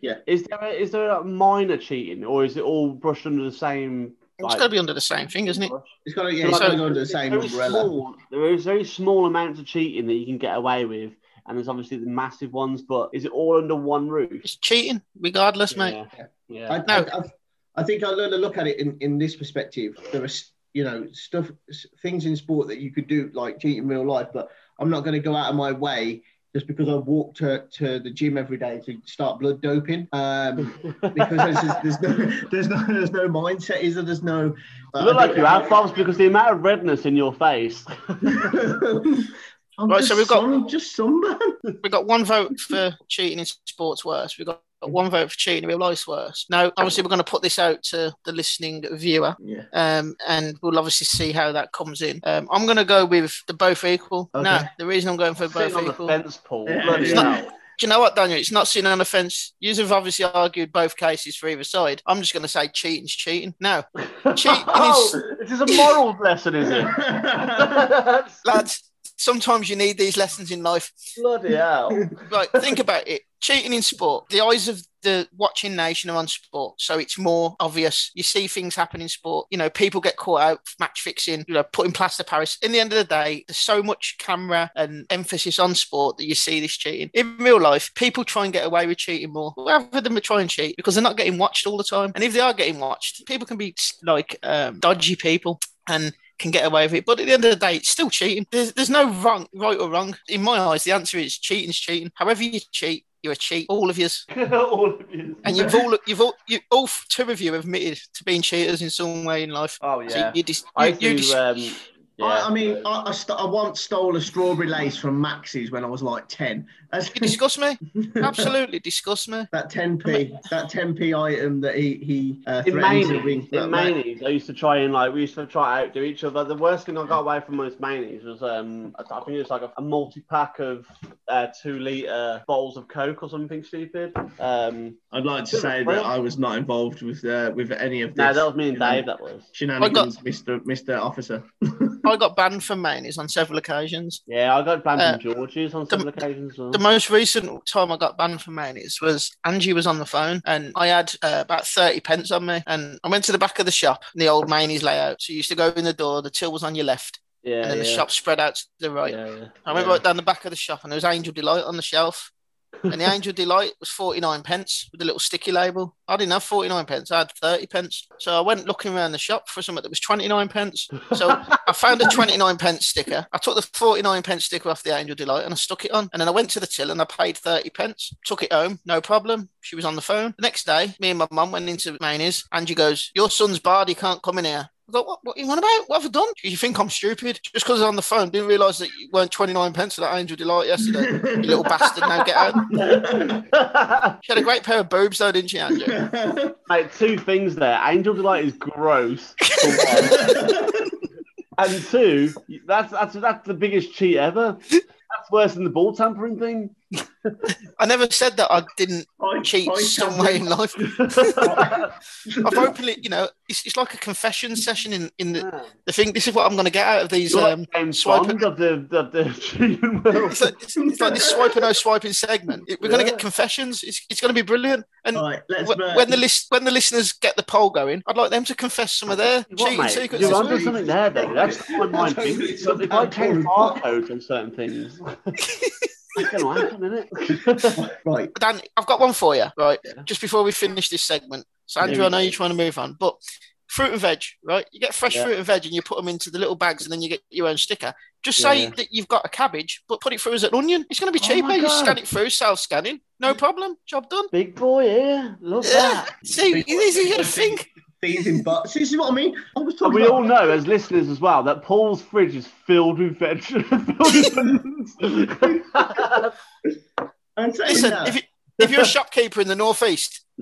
B: Yeah.
C: Is there a, is there a minor cheating, or is it all brushed under the same?
D: It's
C: like,
D: got to be under the same thing, isn't it?
B: it's got to yeah, it's
C: So-
B: got to go under the same umbrella.
C: small, there is very small amounts of cheating that you can get away with, and there's obviously the massive ones. But is it all under one roof?
D: It's cheating, regardless, mate.
C: Yeah. Yeah.
B: I,
D: No.
B: I, I, I think I learned to look at it in, in this perspective. There are, you know, stuff, things in sport that you could do like cheat in real life, but I'm not going to go out of my way just because I walk to, to the gym every day to start blood doping. Um, because there's, just, there's no there's no there's no mindset, is there? There's no.
C: you look like you have, Bobs, because the amount of redness in your face. (laughs) (laughs)
B: I'm
D: Right,
B: just
D: so we've got-
B: sun- just sunburn.
D: We've got one vote for cheating in sports worse. We've got one vote for cheating in real life worse. Now, obviously, we're going to put this out to the listening viewer.
B: Yeah.
D: Um, and we'll obviously see how that comes in. Um, I'm going to go with the both equal.
B: Okay.
D: Now, the reason I'm going for both
C: Sitting on the
D: equal.
C: fence, Paul.
B: Yeah,
C: Bloody
B: it's
D: not-
C: hell.
D: Do you know what, Daniel? It's not sitting on the fence. You have obviously argued both cases for either side. I'm just going to say cheating's cheating. No, (laughs) cheating
C: oh, this is a moral lesson, is it? (laughs)
D: lads, sometimes you need these lessons in life.
C: Bloody hell.
D: Right, think about it. Cheating in sport, the eyes of the watching nation are on sport, so it's more obvious. You see things happen in sport. You know, people get caught out match fixing, you know, putting plaster Paris. In the end of the day, there's so much camera and emphasis on sport that you see this cheating. In real life, people try and get away with cheating more. Rather than try and cheat because they're not getting watched all the time. And if they are getting watched, people can be like um, dodgy people and can get away with it. But at the end of the day, it's still cheating. There's, there's no wrong, right or wrong. In my eyes, the answer is cheating's cheating. However you cheat, you're a cheat. All of yous. (laughs)
C: All of you.
D: And you've all, you've all, you all two of you have admitted to being cheaters in some way in life.
C: Oh,
D: So
C: yeah.
D: you, dis-
C: I
D: you, you dis-
C: Um, yeah.
B: I, I mean, I, I, st- I once stole a strawberry lace from Max's when I was like 10. That's,
D: you disgust me. (laughs) Absolutely disgust me.
B: that 10p, that 10p item that he, he uh,
C: in
B: threatened to
C: Manies,
B: ring.
C: in
B: that-
C: Manies, I used to try and like we used to try to outdo each other. The worst thing I got away from most Manies was um I think it was like a, a multi pack of uh, two liter bottles of Coke or something stupid. Um,
B: I'd like to
C: Bit of a
B: say that. I was not involved with uh, with any of this.
C: no, that was me and
B: you
C: Dave. That was.
B: Shenanigans, Mr. Mr. Officer.
D: I got banned from Manies on several occasions.
C: Yeah, I got banned
D: Uh,
C: from George's on several occasions. as well.
D: The most recent time I got banned from Manies was Angie was on the phone and I had uh, about 30 pence on me. And I went to the back of the shop, in the old Manies layout. So you used to go in the door, the till was on your left,
C: yeah,
D: and then the shop spread out to the right.
C: Yeah, yeah.
D: I went
C: yeah.
D: right down the back of the shop and there was Angel Delight on the shelf. And the Angel Delight was 49 pence with a little sticky label. I didn't have 49 pence, I had 30 pence. So I went looking around the shop for something that was 29 pence. So (laughs) I found a 29 pence sticker. I took the 49 pence sticker off the Angel Delight and I stuck it on. And then I went to the till and I paid 30 pence. Took it home, no problem. She was on the phone. The next day, me and my mum went into Manies. Angie goes, Your son's barred, he can't come in here. I thought, what, what you want about? What have I done? You think I'm stupid? Just because I was on the phone, didn't realise that you weren't 29 pence for that Angel Delight yesterday. you little bastard, now get out. (laughs) She had a great pair of boobs though, didn't she, Andrew?
C: Mate, (laughs) two things there. Angel Delight is gross. (laughs) and two, that's that's that's the biggest cheat ever. That's worse than the ball tampering thing.
D: I never said that I didn't
B: I-
D: cheat
B: I
D: some
B: can't
D: way in life. (laughs) I've openly, you know, it's, it's like a confession session in, in the, the thing. This is what I'm going to get out of these.
C: You're
D: Um,
C: like James
D: swipe-
C: Bond of the of the world.
D: it's, like, it's, it's like this swiping no swiping segment. It- We're going to get confessions. It's, it's going to be brilliant. And
B: All right, let's.
D: wh-
B: uh,
D: when the list when the listeners get the poll going, I'd like them to confess some of their
C: What,
D: cheating
C: mate?
D: secrets.
C: You're
D: as
C: onto something there, though. That's my mind
B: That's
C: If I change
B: something-
C: barcodes on certain things, it's (laughs) going to happen, isn't it? (laughs)
B: right,
D: Dan, I've got one for you. Right, just before we finish this segment. So Andrew, I know you're trying to move on, but fruit and veg, right? You get fresh
C: Yeah.
D: fruit and veg and you put them into the little bags and then you get your own sticker. Just say
C: Yeah.
D: that you've got a cabbage, but put it through as an onion. It's going to be
C: Oh
D: cheaper.
C: my
D: you scan it through, self scanning, no problem. Job done.
C: Big boy yeah. Love
D: Yeah.
C: that.
D: See, this is your thing.
B: These in butts. This is what I mean. I was
C: And
B: talking
C: we
B: about
C: all know, as listeners as well, that Paul's fridge is filled with veg. filled with onions.
B: I'm saying
D: Listen,
B: that.
D: if, you, if you're a shopkeeper in the northeast, (laughs)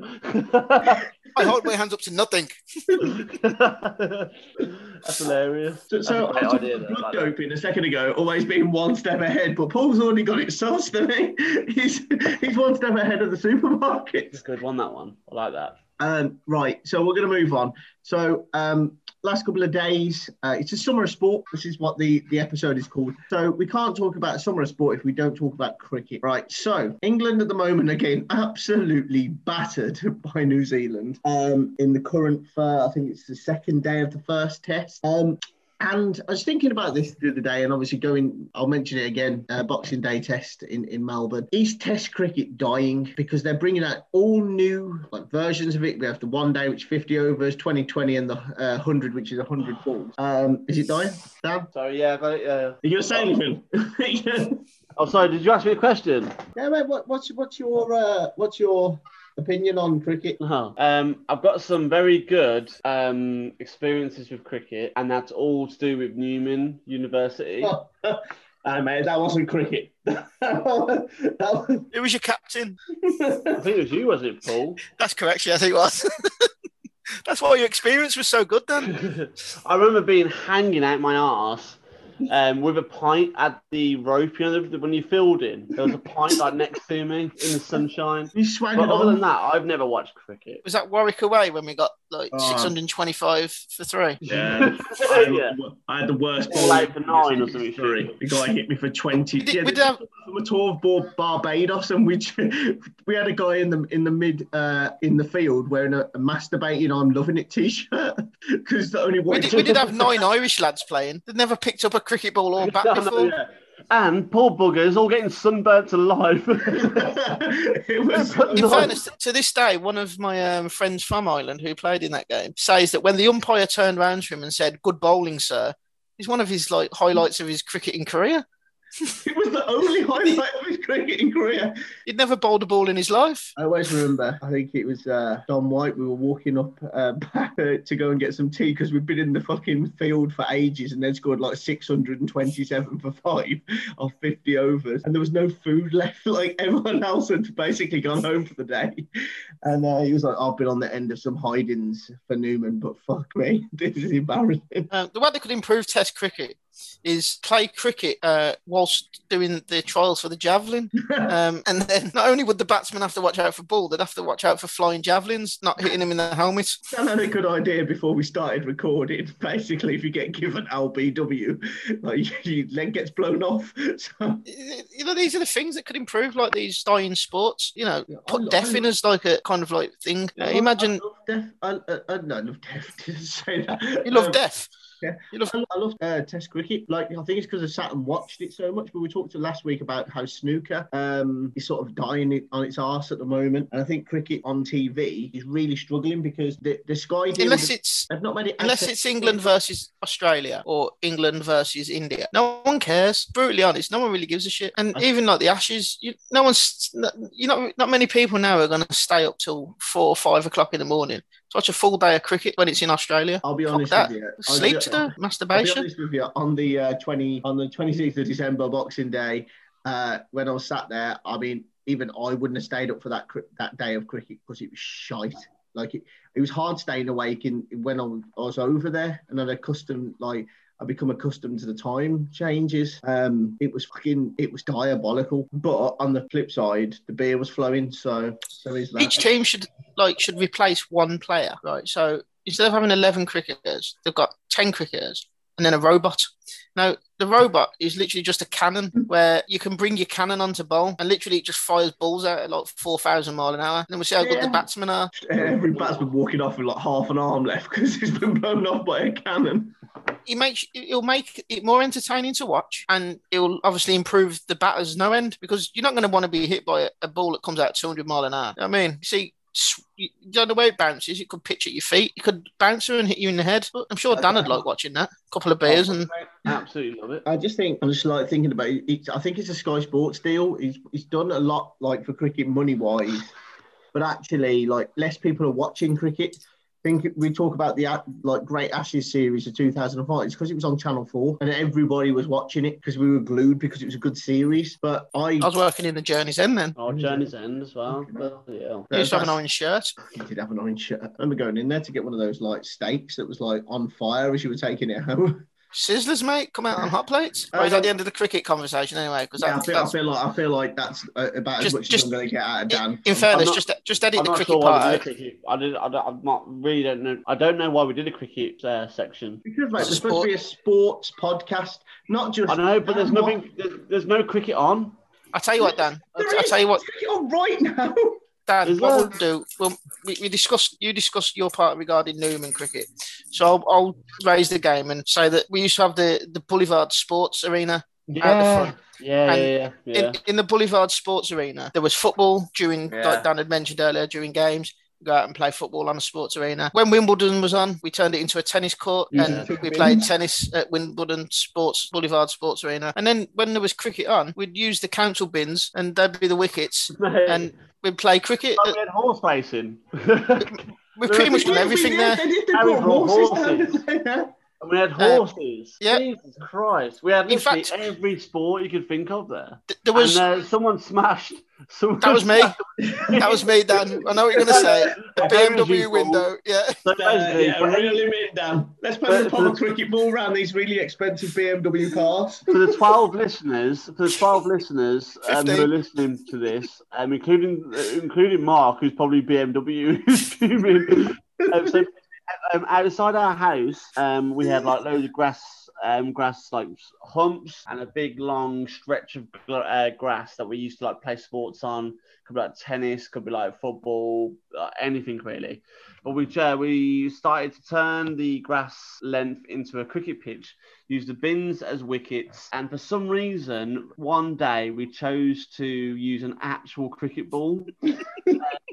D: I hold my hands up to nothing. (laughs)
C: That's hilarious.
B: So, so I
C: That's a
B: was
C: idea,
B: talking
C: like
B: blood
C: that.
B: doping a second ago, always being one step ahead, but Paul's already got it sussed, hasn't he? He's, he's one step ahead of the supermarket.
C: It's a good one, that one. I like that.
B: Um, right, so we're going to move on. So, um, last couple of days, uh, it's a summer of sport. This is what the, the episode is called. So, we can't talk about summer of sport if we don't talk about cricket. Right, so England at the moment, again, (laughs) absolutely battered (laughs) by New Zealand um, in the current, uh, I think it's the second day of the first test. Um, and I was thinking about this the other day, and obviously going, I'll mention it again, uh, Boxing Day test in, in Melbourne. Is Test cricket dying because they're bringing out all new like versions of it? We have the one day, which is 50 overs, 2020, and the uh, 100, which is 100 balls. Um, is it dying, Dan?
C: Sorry, yeah, I got it. Yeah.
B: Are you going to say anything? (laughs)
C: Oh, sorry. Did you ask me a question?
B: yeah, mate, what, what's, what's your uh, what's your opinion on cricket?
C: Oh, um, I've got some very good um, experiences with cricket, and that's all to do with Newman University. (laughs)
B: Ah, mate, that wasn't cricket. (laughs) that was,
D: Who was your captain?
C: I think it was you, was it, Paul? (laughs)
D: That's correct. Yeah, I think it was. That's why your experience was so good, then.
C: I remember being hanging out my arse um, with a pint at the rope. You know, the- when you filled in, there was a pint like next to me in the sunshine.
B: you swaggered
C: But other than that, I've never watched cricket.
D: Was that Warwick away when we got like
B: Oh.
D: 625 for three?
B: Yeah, (laughs) I,
C: yeah.
B: I had the worst
C: All
B: ball
C: out for nine or
B: in
C: something
B: history.
C: stupid.
B: The guy hit me for twenty.
D: We did-
B: yeah,
D: we did have-
B: was a tour of Bar- Barbados, and we we had a guy in the in the mid uh, in the field wearing a, a masturbating "I'm loving it" t-shirt (laughs) because the only
D: We did, we did have (laughs) nine Irish lads playing. They'd never picked up a cricket ball or bat
C: I know,
D: before.
B: Yeah.
C: And poor buggers all getting sunburnt alive. (laughs)
B: it was. (laughs)
D: In fairness, to this day, one of my um, friends from Ireland who played in that game says that when the umpire turned round to him and said, "Good bowling, sir," is one of his like highlights of his cricketing career. (laughs)
B: it was the only highlight of his (laughs) cricketing career.
D: He'd never bowled a ball in his life.
B: I always remember. I think it was uh, Don White. We were walking up uh, (laughs) back uh, to go and get some tea because we'd been in the fucking field for ages and then scored like 627 for five (laughs) off 50 overs, and there was no food left. Like everyone else had basically gone home for the day, and uh, he was like, "I've been on the end of some hidings for Newman, but fuck me, this is embarrassing."
D: Uh, the way they could improve Test cricket is play cricket uh, whilst doing the trials for the javelin, (laughs) um, and then not only would the batsman have to watch out for ball, they'd have to watch out for flying javelins, not (laughs) hitting him in the helmet.
B: Dan had a good idea before we started recording. (laughs) Basically, if you get given LBW, like your leg gets blown off. So
D: you know, these are the things that could improve, like these dying sports. You know, put
B: lo-
D: deaf in as like a kind of like thing. Uh, imagine
B: I love deaf. I, I, I, no, I love deaf. Didn't say that.
D: you love
B: Um,
D: deaf.
B: Yeah. I, I love uh, Test cricket. Like I think it's because I sat and watched it so much. But we talked to last week about how snooker um, is sort of dying on its arse at the moment, and I think cricket on TV is really struggling because the the Sky.
D: Unless it's
B: they've not made it.
D: unless it's England versus Australia or England versus India. No one cares. Brutally honest, no one really gives a shit. And
B: I-
D: even like the Ashes, you, no one's, you know, not many people now are going to stay up till four or five o'clock in the morning watch a full day of cricket when it's in Australia.
B: I'll be
D: Fuck
B: honest
D: that.
B: with you.
D: Sleep
B: I'll
D: to
B: be-
D: do
B: I'll be
D: masturbation.
B: honest with you. On the uh, twenty on the twenty sixth of December, Boxing Day, uh, when I was sat there, I mean, even I wouldn't have stayed up for that that day of cricket because it was shite. Like it, it was hard staying awake in when I was, I was over there, and I'd accustomed like I become accustomed to the time changes. Um, it was fucking, it was diabolical. But on the flip side, the beer was flowing, so so is that.
D: Each team should like should replace one player, right? So instead of having eleven cricketers, they've got ten cricketers and then a robot. Now the robot is literally just a cannon (laughs) where you can bring your cannon onto bowl and literally it just fires balls out at like four thousand mile an hour. And then we see how good
B: Yeah.
D: the batsmen are. (laughs)
B: Every batsman walking off with like half an arm left (laughs) because he's been blown off by a cannon.
D: It makes it'll make it more entertaining to watch, and it'll obviously improve the batters no end because you're not going to want to be hit by a, a ball that comes out 200 mile an hour. I mean, see. S- You don't know where it bounces. It could pitch at your feet. It could bounce through and hit you in the head. I'm sure Dan would like watching that. A couple of oh, beers and
C: Absolutely love it.
B: I just think I'm just like thinking about it. It's, I think it's a Sky Sports deal. He's he's done a lot like for cricket money wise, but actually like less people are watching cricket. I think we talk about the like Great Ashes series of 2005. It's because it was on Channel Four and everybody was watching it because we were glued because it was a good series. But I,
D: I was working in the Journey's End then.
C: Oh, Journey's End as well. Bloody hell.
D: I used to have an
B: that's-
D: orange shirt.
B: you did have an orange shirt. I remember going in there to get one of those like steaks that was like on fire as you were taking it home. (laughs)
D: Sizzlers, mate, come out on hot plates. Or is that the end of the cricket conversation anyway? Because
B: Yeah, I feel, I feel like I feel like that's uh, about as much
D: just-
B: as I'm going to get out of Dan.
D: in fairness,
C: not-
D: just just edit
C: I'm
D: the cricket
C: sure
D: part
C: cricket. I did. I don't, I'm not really don't know. I don't know why we did a cricket uh, section.
B: Because mate,
D: It's
B: there's supposed to be a sports podcast, not just.
C: I know, but there's nothing. There's, there's no cricket on.
D: I tell you what, Dan. I tell you what,
B: It's on right (laughs) now.
D: Dan.
C: Is
D: What we'll do, we'll, we, we discussed. You discussed your part regarding Newman cricket. So I'll, I'll raise the game and say that we used to have the the Boulevard Sports Arena out the front.
C: Yeah,
D: And
C: yeah, yeah, yeah.
D: In, in the Boulevard Sports Arena, there was football during,
C: Yeah.
D: like Dan had mentioned earlier, during games. Go out and play football on a sports arena. When Wimbledon was on, we turned it into a tennis court
B: Yeah.
D: and we played tennis at Wimbledon Sports Boulevard Sports Arena. And then when there was cricket on, we'd use the council bins and they'd be the wickets (laughs) and we'd play cricket.
C: like we had horse racing. (laughs)
D: We've pretty much done everything
B: we
D: there.
B: did. They did. They
C: Harry
B: brought
C: brought
B: horses
C: horses.
B: down there.
C: And we had horses.
D: yeah.
C: Jesus Christ. We had literally
D: fact-
C: every sport you could think of there.
D: Th- There was
C: and uh, someone smashed. (laughs) Someone
D: that was me. (laughs) That was me, Dan. (laughs) I know what you're gonna say. A
C: I know it was
D: BMW window. Yeah.
C: So
B: Uh,
C: basically,
B: yeah,
C: for,
B: we're limit it. Let's play the proper cricket ball around these really expensive BMW cars.
C: for the 12 listeners, for the 12 listeners um, who are listening to this, um, including uh, including Mark, who's probably BMW, who's um, so um, outside our house, um, we had like loads of grass, um, grass like humps, and a big long stretch of uh, grass that we used to like play sports on. Could be like tennis, could be like football, anything really. But we uh, we started to turn the grass length into a cricket pitch use the bins as wickets, and for some reason, one day we chose to use an actual cricket ball. (laughs)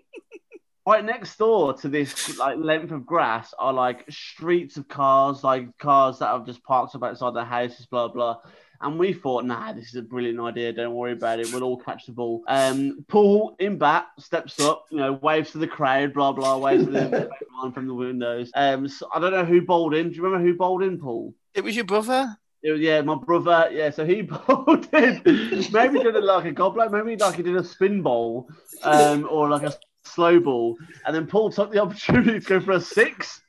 C: right next door to this like length of grass are like streets of cars, like cars that have just parked up outside their houses, blah blah. And we thought, nah, this is a brilliant idea. Don't worry about it. We'll all catch the ball. Um, Paul in bat steps up, you know, waves to the crowd, blah blah, waves to the (laughs) from the windows. Um, so I don't know who bowled in. Do you remember who bowled in, Paul?
D: It was your brother.
C: It was, yeah, my brother. Yeah, so he (laughs) bowled in. Maybe did it like a goblet. Maybe like he did a spin bowl, um, or like a slow ball. And then Paul took the (laughs) opportunity to go for a six,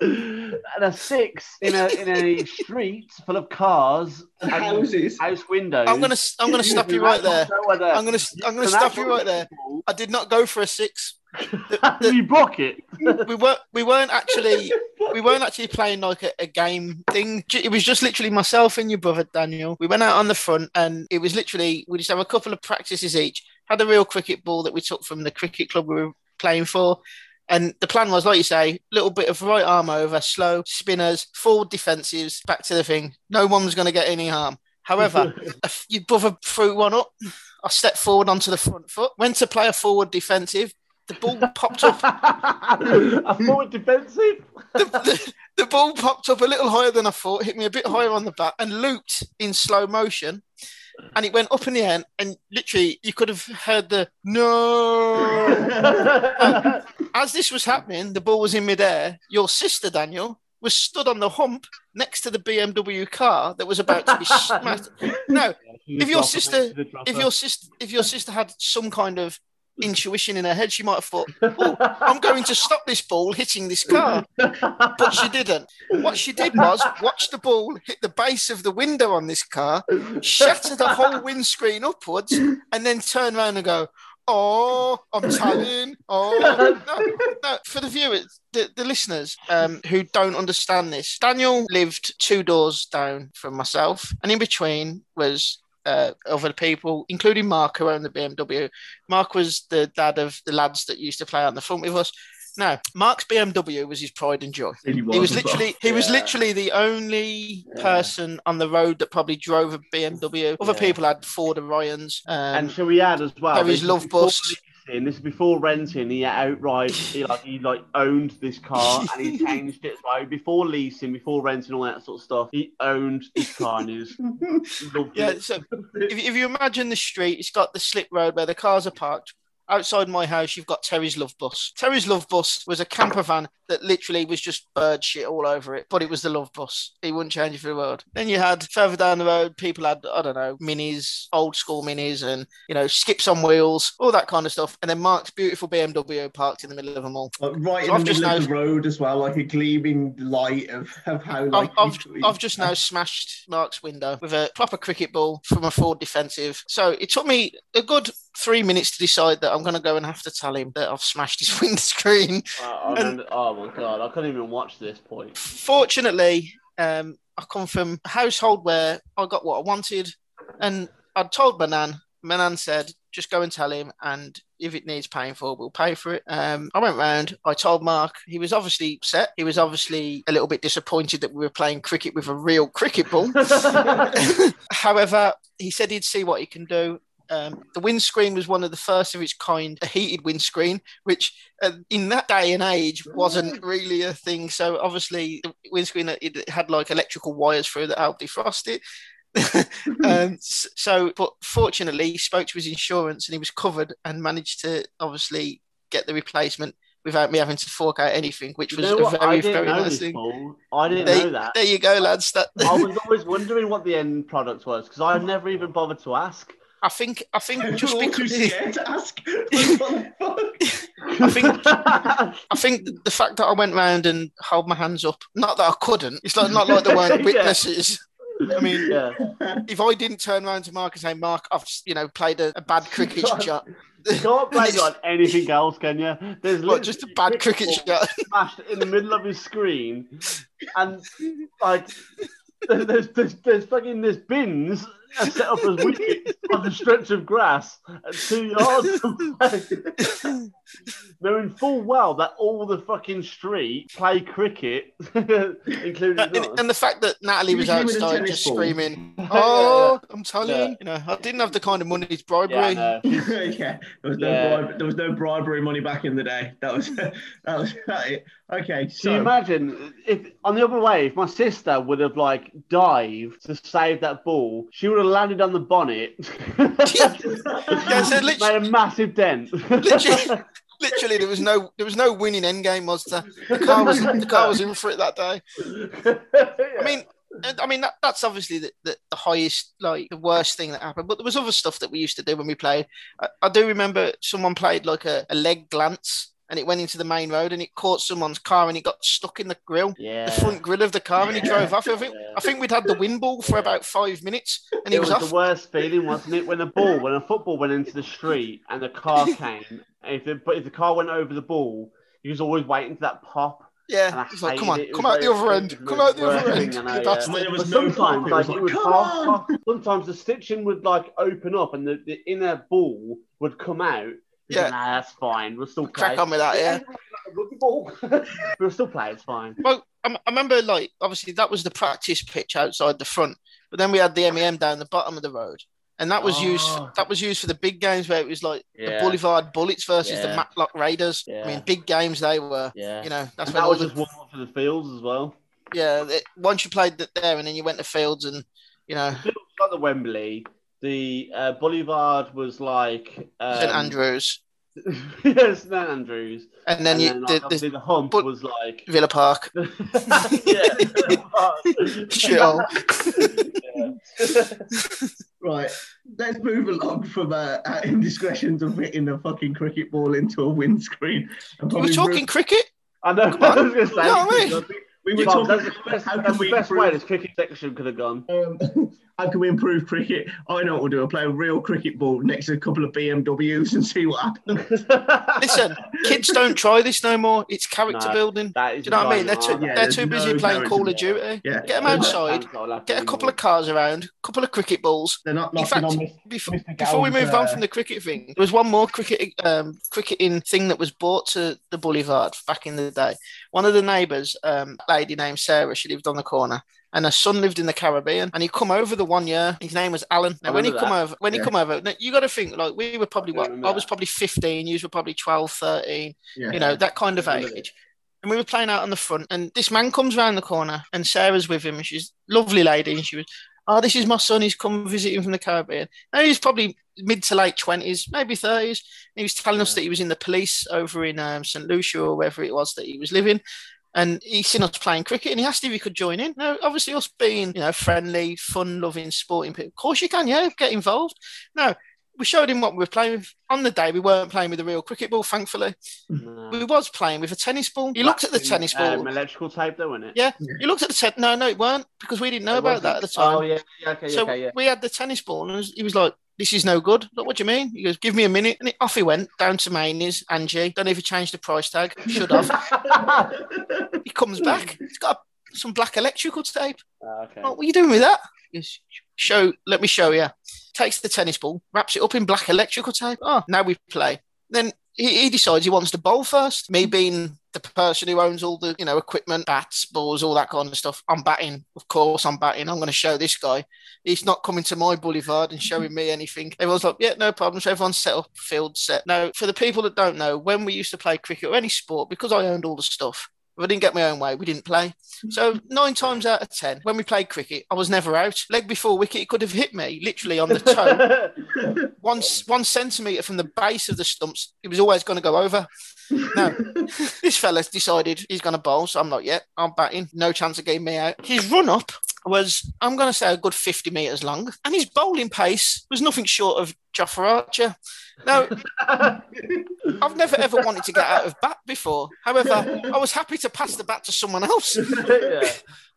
C: and a six in a in a street full of cars, (laughs) and
B: Houses.
C: house windows.
D: I'm gonna I'm gonna stop you right there. (laughs) I'm
C: I'm
D: gonna I'm gonna stop you right there. I did not go for a six.
C: you block it.
D: We weren't we weren't actually we weren't actually playing like a, a game thing. It was just literally myself and your brother Daniel. We went out on the front, and it was literally we just have a couple of practices each. Had a real cricket ball that we took from the cricket club we were playing for. And the plan was, like you say, little bit of right arm over, slow spinners, forward defensives, back to the thing. No one was going to get any harm. However, (laughs) if your brother threw one up. I stepped forward onto the front foot, went to play a forward defensive. The ball popped up (laughs)
C: a forward defensive.
D: the, the, the ball popped up a little higher than I thought, hit me a bit higher on the back, and looped in slow motion. And it went up in the air, and literally, you could have heard the no. (laughs) As this was happening, the ball was in midair. Your sister, Daniel, was stood on the hump next to the BMW car that was about to be (laughs) smashed. No, If your sister- if your sister, if your sister had some kind of intuition in her head. She might have thought, "Oh, I'm going to stop this ball hitting this car," but she didn't. What she did was watch the ball hit the base of the window on this car, shatter the whole windscreen upwards, and then turn around and go. Oh, I'm telling. Oh, no, no. For the viewers, the, the listeners um, who don't understand this, Daniel lived two doors down from myself, and in between was uh, other people, including Mark, who owned the BMW. Mark was the dad of the lads that used to play on the front with us. No, Mark's BMW was his pride and joy. He was
B: as well.
D: literally he was literally the only
C: Yeah.
D: person on the road that probably drove a BMW. Other
C: Yeah.
D: people had Ford Orions. Um,
C: and shall we add as well?
D: there is
C: this
D: love
C: before
D: bus.
C: This is before renting. He outright, he like he like owned this car and he changed it. Right before leasing, before renting, all that sort of stuff. He owned this car and he was (laughs) loved
D: yeah,
C: it.
D: so if, if you imagine the street, it's got the slip road where the cars are parked. Outside my house, you've got Terry's Love Bus. Terry's Love Bus was a camper van that literally was just bird shit all over it, but it was the Love Bus. He wouldn't change it for the world. Then you had further down the road, people had, I don't know, minis, old school minis, and, you know, skips on wheels, all that kind of stuff. And then Mark's beautiful BMW parked in the middle of them all.
B: Like, right
D: So
B: in
D: I've
B: the middle of
D: now-
B: the road as well, like a gleaming light of, of how
D: I've, I've, I've just now smashed Mark's window with a proper cricket ball from a forward defensive. So it took me a good three minutes to decide that I'm going to go and have to tell him that I've smashed his (laughs) windscreen.
C: Uh, I remember, oh my god, I couldn't even watch this point.
D: Fortunately, um, I come from a household where I got what I wanted, and I'd told my nan. My nan said, "Just go and tell him, and if it needs paying for, we'll pay for it." Um, I went round. I told Mark. He was obviously upset. He was obviously a little bit disappointed that we were playing cricket with a real cricket ball. (laughs) (laughs) However, he said he'd see what he can do. Um, the windscreen was one of the first of its kind, a heated windscreen, which uh, in that day and age wasn't really a thing. So obviously, the windscreen it had like electrical wires through that helped defrost it. (laughs) um, (laughs) so, but fortunately, he spoke to his insurance and he was covered and managed to obviously get the replacement without me having to fork out anything, which
C: You
D: was
C: know
D: a very, very nice thing.
C: Paul. I didn't
D: There,
C: know that.
D: there you go, lads. That
C: I was (laughs) always wondering what the end product was because I never even bothered to ask.
D: I think I think
B: You're
D: just
B: all too
D: because
B: scared to ask. (laughs) The?
D: I think I think the fact that I went round and held my hands up, not that I couldn't. It's like not like there weren't (laughs)
C: Yeah.
D: witnesses. I mean,
C: yeah.
D: if I didn't turn around to Mark and say, "Mark, I've you know played a, a bad cricket shot,"
C: You can't blame (laughs) on anything else, can you? There's
D: just a bad cricket shot.
C: smashed in the middle of his screen, and like there's there's, there's fucking there's bins (laughs) set up as wickets on the stretch of grass at two yards (laughs) away, knowing full well that all the fucking street play cricket, (laughs) including
D: and,
C: us.
D: and the fact that Natalie was
B: was given a
D: outside just
B: ball.
D: screaming,
C: Yeah,
D: "Oh, I'm telling
C: Yeah.
D: you, you know, I didn't have the kind of money to bribery."
C: yeah, I
B: yeah, there was no
C: Yeah.
B: bribe, there was no bribery money back in the day. That was that was it. Okay,
C: Can you
B: so
C: imagine if on the other way, if my sister would have like dived to save that ball, she would have landed on the bonnet. (laughs)
D: Yeah, so (laughs) lit-
C: made a massive dent.
D: Literally, (laughs) literally, there was no there was no winning end game, was there? The car was the car was in for it that day. I mean, I mean that, that's obviously the, the, the highest, like the worst thing that happened. But there was other stuff that we used to do when we played. I, I do remember someone played like a, a leg glance, and it went into the main road, and it caught someone's car, and it got stuck in the grill,
C: yeah.
D: the front grill of the car, and he drove off. I think
C: Yeah.
D: I think we'd had the wind ball for about five minutes, and he
C: it
D: was,
C: was
D: off.
C: the worst feeling, wasn't it? When a ball, when a football went into the street and the car (laughs) came, if the, but if the car went over the ball, you was always waiting for that pop.
D: Yeah, he's like, "Come on,
C: it. It
D: come
C: was
D: out the other end, come out the other end."
C: Know, yeah.
D: bastard.
B: when there was
C: But
B: no
C: sometimes,
B: it
C: like,
B: was
C: it
B: like,
C: would
B: come
C: half,
B: on.
C: half- sometimes the stitching would like open up and the, the inner ball would come out. You
D: Yeah.
C: go, Nah, that's fine. We'll still play.
D: Crack on with that, yeah.
C: Rugby (laughs) ball. we'll still play. It's fine.
D: Well, I, I remember like obviously that was the practice pitch outside the front, but then we had the MEM down the bottom of the road, and that was used
C: Oh.
D: that was used for the big games where it was like the Boulevard Bullets versus the Matlock Raiders. I mean, big games they were.
C: Yeah.
D: You know, that's
C: and
D: when
C: that was
D: the,
C: just warm up for the fields as well.
D: yeah. It, once you played that there, and then you went to fields, and you know,
C: It was like the Wembley. The uh, Boulevard was like um,
D: St Andrews, (laughs)
C: yes, St Andrews.
D: and then
C: and
D: you
C: then, like,
D: the, the
C: the hump
D: but-
C: was like
D: Villa Park. (laughs) (laughs)
C: yeah.
D: Shithole.
C: Yeah.
B: right, let's move along from uh, our indiscretions of hitting a fucking cricket ball into a windscreen. And
D: We were
B: probably
D: talking
B: move-
D: cricket.
C: I know.
D: Come on.
C: I was going to say.
D: You know what I mean?
B: we were
C: Bob,
B: talking
C: that's the
B: about
C: best, that's the best way this cricket section could have gone.
B: um, how can we improve cricket? I know what we'll do. I'll play a real cricket ball next to a couple of BMWs and see what happens. (laughs)
D: Listen, kids don't try this no more. It's character
C: No.
D: building.
C: That
D: Do you know what I mean? They're too.
B: Yeah,
D: they're too busy
B: no
D: playing Call of Duty.
B: Yeah.
D: Get them outside. Get a couple of cars around, a couple of cricket balls.
B: They're not
D: In fact,
B: on this.
D: before,
B: Mr.
D: before we
B: Gow's,
D: move on
B: uh,
D: from the cricket thing, there was one more cricket um, cricketing thing that was brought to the Boulevard back in the day. One of the neighbours, um, a lady named Sarah, she lived on the corner. And her son lived in the Caribbean, and he come over the one year. His name was Alan. Now, when he
C: remember
D: come
C: that.
D: over, when he come over, now, you got to think like we were probably
C: I
D: what I was
C: that.
D: probably fifteen, you were probably 12, 13,
B: Yeah.
D: you know that kind of age. And we were playing out on the front, and this man comes round the corner, and Sarah's with him, and she's a lovely lady, and she was, "Oh, this is my son. He's come visiting from the Caribbean." And he's probably mid to late twenties, maybe thirties. He was telling us that he was in the police over in um, St Lucia or wherever it was that he was living. And he seen us playing cricket, and he asked if he could join in. Now, obviously, us being you know friendly, fun-loving, sporting people, of course you can, yeah, get involved. No, we showed him what we were playing with. On the day, we weren't playing with a real cricket ball, thankfully.
C: No.
D: We was playing with a tennis ball. He looked at the tennis ball.
C: Um, electrical tape, though, wasn't it?
D: Yeah, he looked at the ten. No, no, it weren't because we didn't know
C: It
D: about
C: wasn't?
D: that at the time.
C: Oh, yeah. yeah okay,
D: so
C: okay, yeah.
D: we had the tennis ball, and was- he was like, "This is no good." Like, what do you mean? He goes, "Give me a minute," and off he went down to Mainie's. Angie, don't even change the price tag. Should have. (laughs) he comes back. He's got some black electrical tape.
C: Oh, okay.
D: What were you doing with that? He goes, show. Let me show you. Takes the tennis ball, wraps it up in black electrical tape. Oh, now we play. Then he, he decides he wants to bowl first. Me being the person who owns all the you know equipment, bats, balls, all that kind of stuff. I'm batting, of course. I'm batting. I'm going to show this guy. He's not coming to my boulevard and showing me anything. Everyone's like, yeah, no problem. So everyone's set up, field set. Now, for the people that don't know, when we used to play cricket or any sport, because I owned all the stuff, if I didn't get my own way, we didn't play. So (laughs) nine times out of ten, when we played cricket, I was never out. Leg before wicket, it could have hit me literally on the toe, (laughs) one one centimetre from the base of the stumps. It was always going to go over. No, (laughs) this fella's decided he's going to bowl, so I'm not yet. I'm batting. No chance of getting me out. His run up was, I'm going to say, a good 50 metres long, and his bowling pace was nothing short of Jofra Archer. Now, (laughs) I've never ever wanted to get out of bat before. However, I was happy to pass the bat to someone else (laughs)
C: yeah.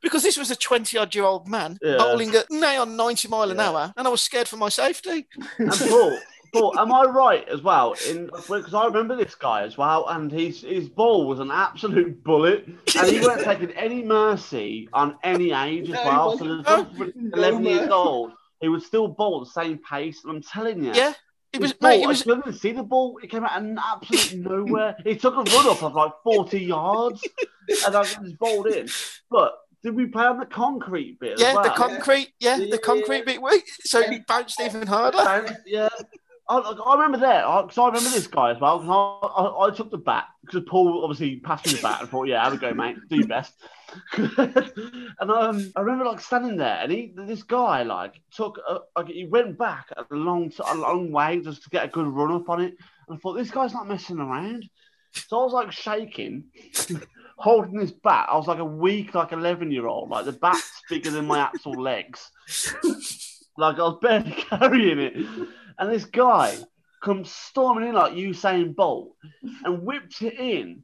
D: because this was a 20 odd year old man
C: Yeah.
D: bowling at nigh on 90 mile an
C: Yeah.
D: hour, and I was scared for my safety.
C: And Paul, Paul, am I right as well? In (laughs) because I remember this guy as well, and his his ball was an absolute bullet, and he weren't (laughs) taking any mercy on any age as
B: No,
C: well. So
B: wasn't.
C: there's no, (laughs)
B: No
C: eleven years old, he would still bowl at the same pace. And I'm telling you,
D: Yeah. It was,
C: his ball,
D: mate, it was,
C: I didn't see the ball. It came out of absolutely nowhere. He took a run up of like 40 yards, and I just bowled in. But did we play on the concrete bit? as
D: yeah, the concrete, yeah,
C: Yeah,
D: the concrete
C: yeah.
D: bit, wait, so it bounced even harder.
C: Bounce, yeah. I, I remember that because I remember this guy as well. I, I, I took the bat because Paul obviously passed me the bat and thought, "Yeah, have a go, mate. Do your best." (laughs) and um, I remember like standing there, and he, this guy, like took, a, like he went back a long, a long way just to get a good run up on it. And I thought, this guy's not messing around. So I was like shaking, (laughs) holding this bat. I was like a weak, like eleven year old. Like the bat's bigger than my actual legs. (laughs) like I was barely carrying it. And this guy comes storming in like Usain Bolt and whips it in.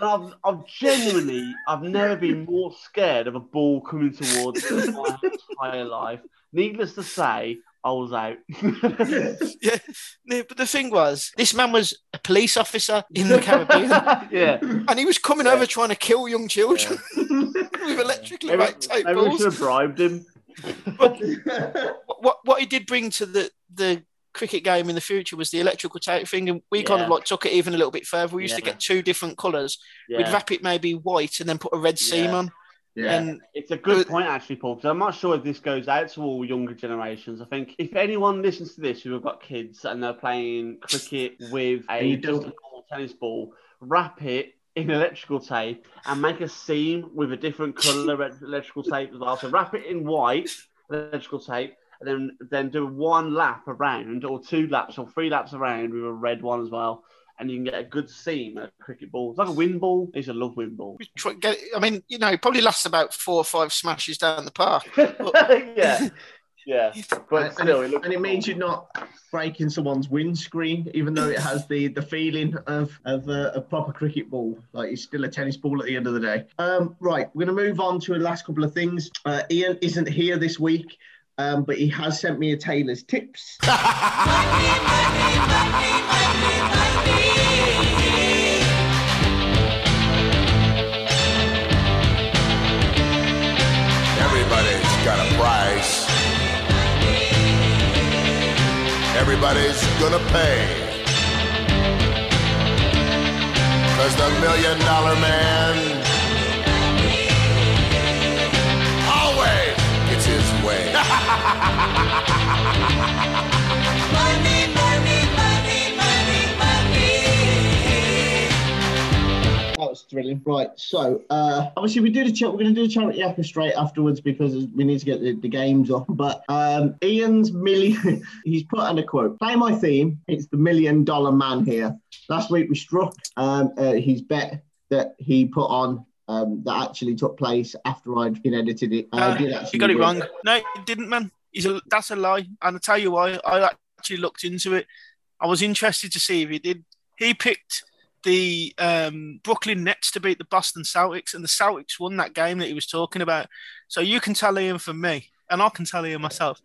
C: And I've, I've genuinely, I've never been more scared of a ball coming towards me in my entire life. Needless to say, I was out. (laughs)
D: Yeah, no, but the thing was, this man was a police officer in the Caribbean, (laughs)
C: yeah.
D: and he was coming over trying to kill young children (laughs) with electrically right tape
C: maybe we
D: balls.
C: should have bribed him.
D: But what what he did bring to the the cricket game in the future was the electrical tape thing, and we kind of like took it even a little bit further. We used to get two different colours. We'd wrap it maybe white and then put a red seam
C: Yeah.
D: on.
B: Yeah.
D: And
C: It's a good point, actually, Paul, because I'm not sure if this goes out to all younger generations. I think if anyone listens to this who have got kids and they're playing cricket (laughs) with a just a normal tennis ball, wrap it in electrical tape and make a seam with a different colour of (laughs) electrical tape as well. So wrap it in white electrical tape. And then, then do one lap around, or two laps, or three laps around with a red one as well, and you can get a good seam at a cricket ball. It's like a wind ball. I a love wind
D: ball. get, I mean, you know, it probably lasts about four or five smashes down the park. (laughs)
C: yeah, Yeah, (laughs) but
B: and,
C: still,
B: it,
C: it looks
B: and it means you're not breaking someone's windscreen, even though it has the the feeling of of a, a proper cricket ball. Like it's still a tennis ball at the end of the day. Um, right, we're going to move on to the last couple of things. Uh, Ian isn't here this week. Um, but he has sent me a tailor's tips. (laughs)
H: Everybody's got a price. Everybody's gonna pay. Cause the million dollar man
B: thrilling. Right, so uh, obviously we do the ch- we're going to do the charity acca straight afterwards because we need to get the, the games on. But um, Ian's million, (laughs) he's put on a quote: "Play my theme. It's the million dollar man here." Last week we struck um, uh, his bet that he put on um, that actually took place after I'd been edited it. I
D: Uh,
B: did
D: you got it
B: win.
D: wrong. No, you didn't, man. A, that's a lie. And I'll tell you why. I actually looked into it. I was interested to see if he did. He picked the um, Brooklyn Nets to beat the Boston Celtics, and the Celtics won that game that he was talking about. So you can tell Ian from me, and I can tell Ian myself.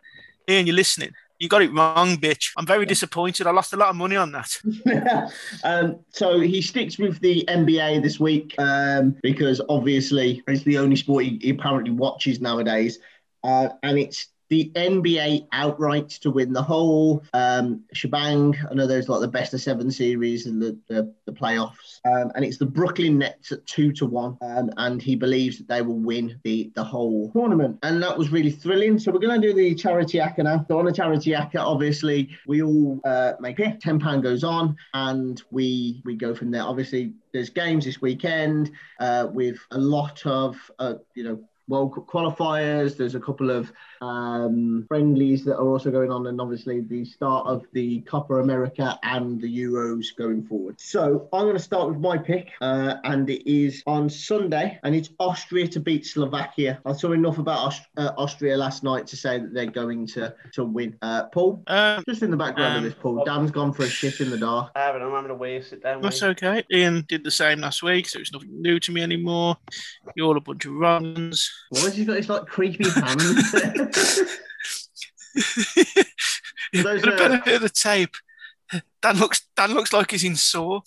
D: Ian, you're listening. You got it wrong, bitch. I'm very disappointed. I lost a lot of money on that. (laughs)
B: um, so he sticks with the NBA this week um, because obviously it's the only sport he, he apparently watches nowadays, uh, and it's the NBA outright to win the whole um, shebang. I know there's like the best of seven series and the the, the playoffs, um, and it's the Brooklyn Nets at two to one, um, and he believes that they will win the the whole tournament, and that was really thrilling. So we're going to do the charity acca now. So on the charity acca, obviously we all uh, make it. Ten pound goes on, and we we go from there. Obviously, there's games this weekend uh, with a lot of uh, you know. World Cup qualifiers. There's a couple of um, friendlies that are also going on, and obviously the start of the Copa America and the Euros going forward. So I'm going to start with my pick, uh, and it is on Sunday, and it's Austria to beat Slovakia. I saw enough about Aust- uh, Austria last night to say that they're going to to win. Uh, Paul,
D: Um,
B: just in the background
D: Um,
B: of this, Paul, Dan's gone for a shit in the dark.
C: I haven't. I'm having a wee sit down.
D: That's
C: mate.
D: okay. Ian did the same last week, so it's nothing new to me anymore. You're all a bunch of runs.
B: Why has he got his like creepy hands? (laughs)
D: For
B: those,
D: the
B: uh,
D: benefit of the tape, Dan looks Dan looks like he's in sore.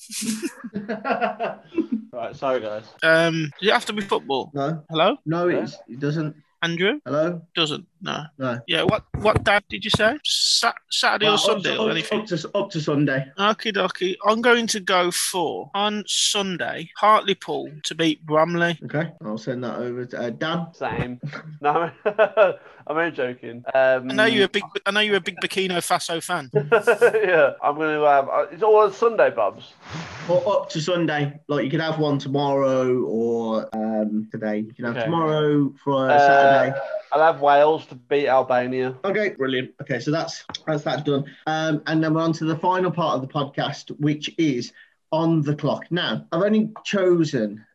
D: (laughs)
C: right, sorry guys.
D: Um, does it have to be football?
B: no,
D: Hello,
B: no, it's, it doesn't.
D: Andrew?
B: Hello,
D: Doesn't. No.
B: no.
D: Yeah. What what day did you say? Sa- Saturday
B: Well,
D: or Sunday
B: up,
D: or anything?
B: Up to, up to Sunday.
D: Okie dokie. I'm going to go for on Sunday Hartlepool to beat Bramley.
B: Okay, I'll send that over to uh, Dan.
C: Same. (laughs) No, (laughs) I'm only joking. Um,
D: I know you're a big I know you're a big Burkina Faso fan. (laughs)
C: yeah, I'm going to have. Uh, it's all on Sunday, Bobs.
B: Or up to Sunday. Like you could have one tomorrow or um, today. You can have
C: Okay.
B: tomorrow for
C: Uh,
B: Saturday.
C: I'll have Wales to beat Albania.
B: Okay, brilliant. Okay, so that's that's that done. Um, and then we're on to the final part of the podcast, which is on the clock. Now, I've only chosen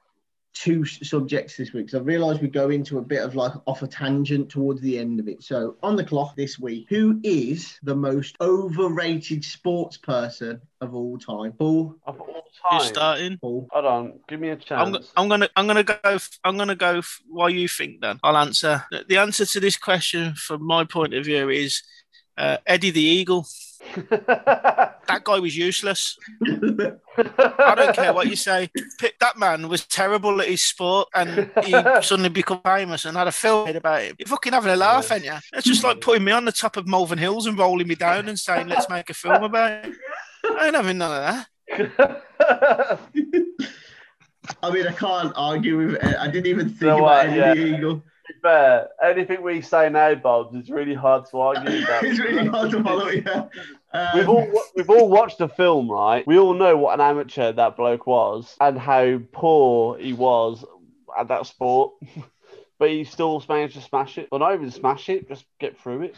B: two subjects this week. So I realised we go into a bit of like off a tangent towards the end of it. So on the clock this week, who is the most overrated sports person of all time? Paul.
C: Of all
D: Who's
C: time.
D: starting?
B: Paul.
C: Hold on, give me a
D: I'm,
C: chance.
D: go- I'm gonna I'm gonna go I'm gonna go f- while you think then I'll answer the, the answer to this question from my point of view is uh, Eddie the Eagle (laughs) that guy was useless I don't care what you say that man was terrible at his sport and he (laughs) suddenly became famous and had a film made about him you're fucking having a laugh ain't you it's just like putting me on the top of Malvern Hills and rolling me down and saying let's make a film about it I ain't having none of that (laughs)
B: I mean, I can't argue with it. I didn't even think
C: know
B: about
C: what?
B: Eddie
C: Yeah.
B: Eagle.
C: Fair, anything we say now, Bob, is really hard to argue. (laughs) That.
B: it's really hard to follow. Yeah. Um, (laughs)
C: We've all we've all watched the film, right? We all know what an amateur that bloke was and how poor he was at that sport. (laughs) but he still managed to smash it. Or not even smash it, just get through it.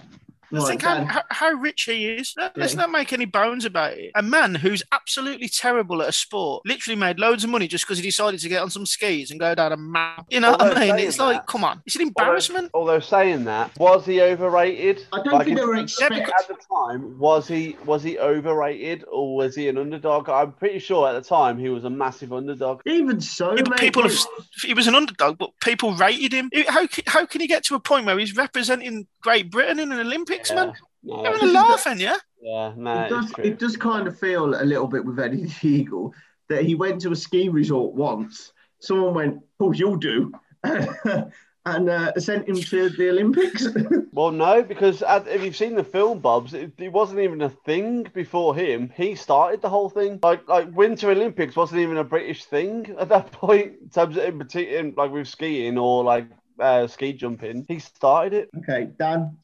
D: Just
B: Right,
D: think how, how, how rich he is. Let- Let's
B: Yeah.
D: not make any bones about it. A man who's absolutely terrible at a sport, literally made loads of money just because he decided to get on some skis and go down a map. You know
C: Although
D: what I mean?
C: saying
D: It's like, come on, it's an embarrassment.
C: although saying that, was he overrated?
B: I don't
C: Like,
B: think
C: in-
B: they were expecting.
C: at the time, was he was he overrated or was he an underdog? I'm pretty sure at the time he was a massive underdog.
B: Even so,
D: Yeah,
B: mate,
D: people have,
B: it-
D: he was an underdog, but people rated him. How, how can he get to a point where he's representing Great Britain in an Olympics, man?
C: no,
D: Having a laugh, and yeah?
C: yeah, no,
B: it does it does kind of feel a little bit with Eddie (laughs) the Eagle that he went to a ski resort once. Someone went, "Oh, you'll do," (laughs) and uh, sent him to the Olympics. (laughs)
C: Well, no, because uh, if you've seen the film, Bobs, it, it wasn't even a thing before him. He started the whole thing. Like, like Winter Olympics wasn't even a British thing at that point. In terms of in particular, like with skiing or like uh, ski jumping, he started it.
B: okay, Dan,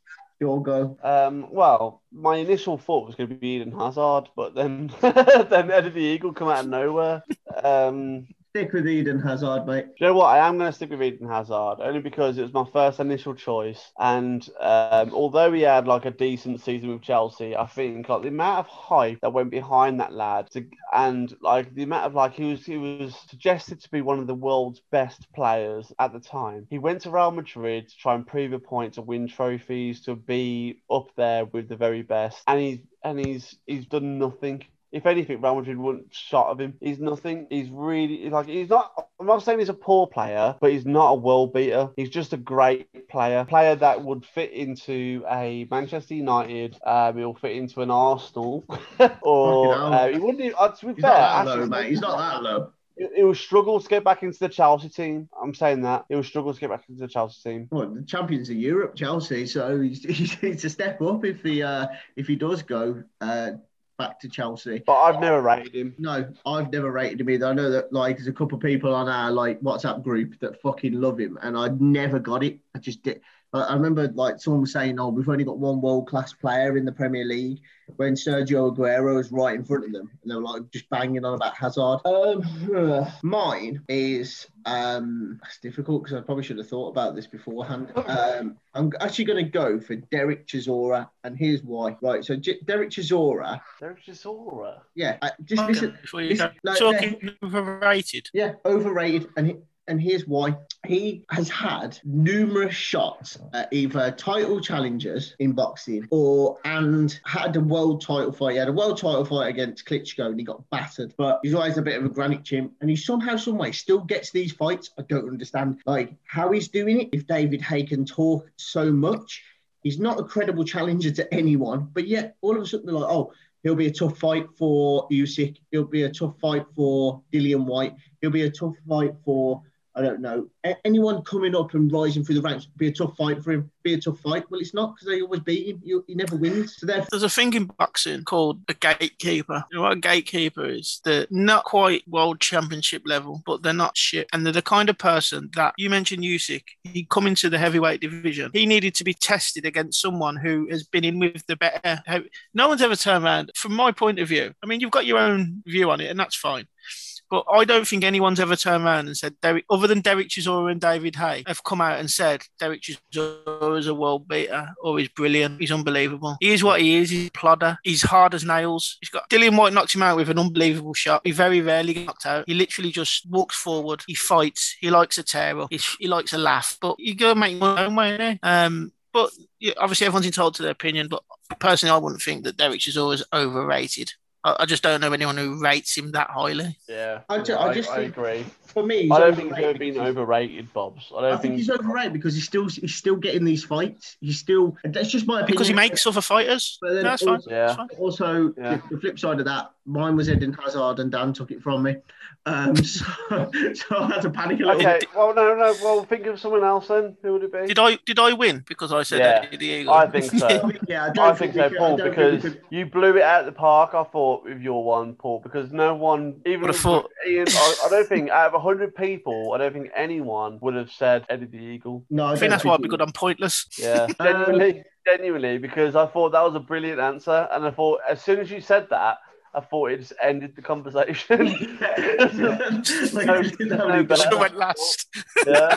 B: your go.
C: Um, well, my initial thought was going to be Eden Hazard, but then (laughs) then Eddie the Eagle come out of nowhere. Um,
B: Stick with Eden Hazard, mate.
C: You know what? I am going to stick with Eden Hazard only because it was my first initial choice. And um, although he had like a decent season with Chelsea, I think like the amount of hype that went behind that lad, to, and like the amount of like he was he was suggested to be one of the world's best players at the time. He went to Real Madrid to try and prove a point, to win trophies, to be up there with the very best, and he's and he's he's done nothing. If anything, Real Madrid wouldn't shot of him. He's nothing. He's really like he's not. I'm not saying he's a poor player, but he's not a world beater. He's just a great player, player that would fit into a Manchester United. Um, he'll fit into an Arsenal, (laughs) or uh, he wouldn't. Uh, to be
B: He's
C: fair,
B: not that low, mate. He's not that low.
C: It, will struggle to get back into the Chelsea team. I'm saying that it will struggle to get back into the Chelsea team.
B: Well, the champions of Europe, Chelsea. So he's, (laughs) he needs to step up if he uh, if he does go uh, back to Chelsea.
C: But I've never rated him.
B: No, I've never rated him either. I know that like there's a couple of people on our like WhatsApp group that fucking love him, and I never got it. I just did. I I remember like someone was saying, "Oh, we've only got one world class player in the Premier League." When Sergio Aguero is right in front of them, and they were like just banging on about Hazard. Um, (sighs) mine is um, it's difficult because I probably should have thought about this beforehand. Um, I'm actually going to go for Derek Chisora, and here's why. Right, so J- Derek Chisora,
C: There's Chisora.
B: yeah, I, just listen.
D: Before you
B: listen,
D: go,
B: no,
D: talking overrated.
B: yeah, overrated, and he, and here's why. He has had numerous shots at either title challenges in boxing or and had a world title fight. He had a world title fight against Klitschko and he got battered. But he's always a bit of a granite chimp, and he somehow, some way, still gets these fights. I don't understand like how he's doing it. If David Haye can talk so much, he's not a credible challenger to anyone. But yet, all of a sudden, they're like, oh. He'll be a tough fight for Usyk. He'll be a tough fight for Dillian Whyte. He'll be a tough fight for I don't know a- anyone coming up and rising through the ranks. Be a tough fight for him. Be a tough fight. Well, it's not because they always beat him. You, he never wins. So
D: There's a thing in boxing called a gatekeeper. You know what a gatekeeper is? They're not quite world championship level, but they're not shit. And they're the kind of person that you mentioned Usyk. He come into the heavyweight division. He needed to be tested against someone who has been in with the better. No one's ever turned around. From my point of view, I mean, you've got your own view on it, and that's fine. But I don't think anyone's ever turned around and said, Derek, other than Derek Chisora and David Haye, have come out and said Derek Chisora is a world beater or he's brilliant. He's unbelievable. He is what he is. He's a plodder. He's hard as nails. He's got Dillian Whyte knocked him out with an unbelievable shot. He very rarely gets knocked out. He literally just walks forward. He fights. He likes a tear up. He, he likes a laugh. But you go make your own way? Um, but yeah, obviously everyone's entitled to their opinion. But personally, I wouldn't think that Derek is overrated. I, I just don't know anyone who rates him that highly.
C: Yeah,
B: I ju- I
C: I,
B: just
C: I agree.
B: for me, he's
C: I don't think he's ever
B: overrated
C: been overrated, Bobs. I
B: I
C: don't
B: think
C: think.
B: he's overrated because he's still he's still getting these fights. He's still that's just my opinion.
D: Because he makes other fighters.
B: But then
D: That's fine.
B: also-
C: Yeah.
D: That's fine.
B: Also,
C: Yeah.
B: the, the flip side of that, mine was Eden Hazard, and Dan took it from me. Um, (laughs) so, so I had to panic a little.
C: Okay,
B: bit.
C: well, no, no. Well, think of someone else then. Who would it be?
D: Did I did I win because I said
C: Yeah,
D: Eddie the Eagle?
C: I think so. (laughs) (laughs)
B: Yeah, I, don't
C: I think so,
B: could-
C: Paul,
B: don't
C: because
B: could-
C: you blew it out of the park. I thought with your one, Paul, because no one, even
D: Would've thought-
C: Ian, I, I don't think out of hundred people, I don't think anyone would have said Eddie the Eagle.
B: no,
D: I
B: don't
D: think that's why
B: we
D: because I'm pointless.
C: Yeah,
B: Um,
C: genuinely, genuinely, because I thought that was a brilliant answer, and I thought as soon as you said that, I thought it just ended the conversation. (laughs)
B: Like,
C: No-
B: you know,
C: no better.
D: Should have went last.
C: yeah,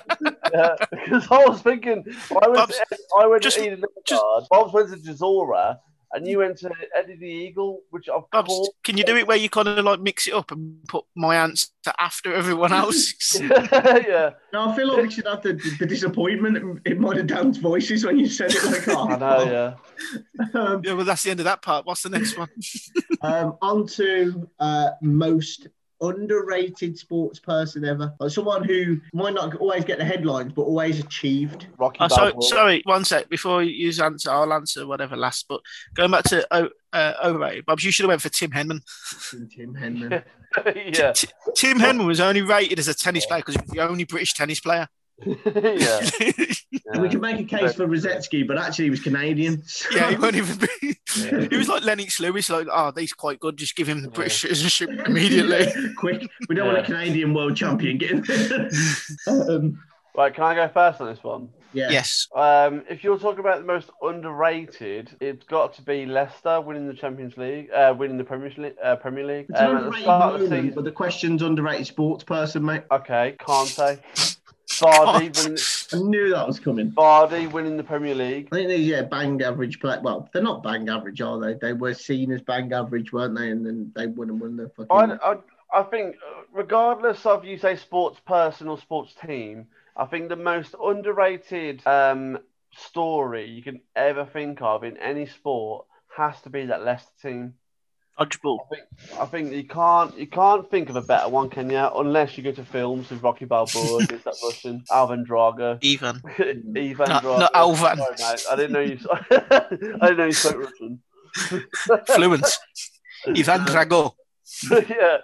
C: yeah. (laughs) Because I was thinking, I went,
D: Bob's-
C: to, I went
D: just-
C: to Eden
D: just-
C: Lingard, Bob's went to Chisora, and you went to Eddie the Eagle, which of
D: Bobs,
C: course.
D: can you do it where you kind of like mix it up and put my answer after everyone (laughs) else's? (laughs)
C: yeah,
B: No, I feel like we should have the, the disappointment in- in one of Dan's voices when you said it like oh,
C: I know, yeah.
B: Um,
D: yeah, well, that's the end of that part. What's the next one? (laughs)
B: um, on to uh, most underrated sports person ever. Like someone who might not always get the headlines, but always achieved.
C: Rocky
D: Oh, sorry, sorry, one sec. Before you answer, I'll answer whatever last. But going back to oh, uh, overrated, Bobs, you should have went for Tim Henman.
B: Tim Henman. (laughs)
C: yeah,
D: T- Tim Henman was only rated as a tennis player because he was the only British tennis player. (laughs)
C: yeah.
B: And (laughs) we can make a case for Rusedski, but actually he was Canadian.
D: yeah, he won't even be.
C: Yeah.
D: He was like Lennox Lewis, like, oh, he's quite good. Just give him the British citizenship immediately. (laughs)
B: Quick, we don't want a Canadian world champion getting there. um,
C: Right, can I go first on this one?
B: yeah.
D: yes.
C: Um, if you're talking about the most underrated, it's got to be Leicester winning the Champions League, uh, winning the Premier League. Uh, Premier League.
B: It's
C: Um, at the
B: underrated
C: start of the season,
B: but the question's underrated sports person, mate.
C: okay, Kante, Vardy, winning,
B: I knew that was coming.
C: Vardy winning the Premier League.
B: I think these, yeah, bang average play. Well, they're not bang average, are they? They were seen as bang average, weren't they? And then they won and won the fucking.
C: I, I, I think, uh, regardless of you say sports person or sports team, I think the most underrated um, story you can ever think of in any sport has to be that Leicester team.
D: Dodgeball.
C: I think you can't you can't think of a better one, can you? Unless you go to films with Rocky Balboa (laughs) that Russian Alvin Drago,
D: Even. (laughs)
C: Ivan
D: Not-
C: Drago.
D: not Alvan.
C: Sorry, mate. I didn't know you. (laughs) I didn't know you spoke Russian.
D: Fluent. Ivan Drago. (laughs)
C: yeah,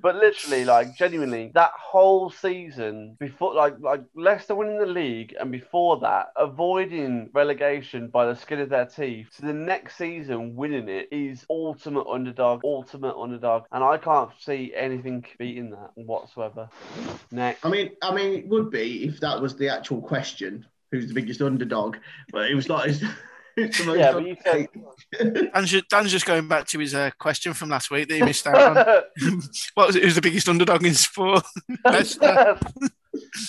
C: but literally, like genuinely, that whole season before, like like Leicester winning the league, and before that, avoiding relegation by the skin of their teeth, to the next season winning it is ultimate underdog, ultimate underdog, and I can't see anything beating that whatsoever. Next,
B: I mean, I mean, it would be if that was the actual question. Who's the biggest underdog? But it was like. (laughs) It's, (laughs) it's the most
C: yeah, but you said. (laughs)
D: Dan's just, Dan's just going back to his uh, question from last week that he missed out on. (laughs) what was it? Who's the biggest underdog in sport? Leicester.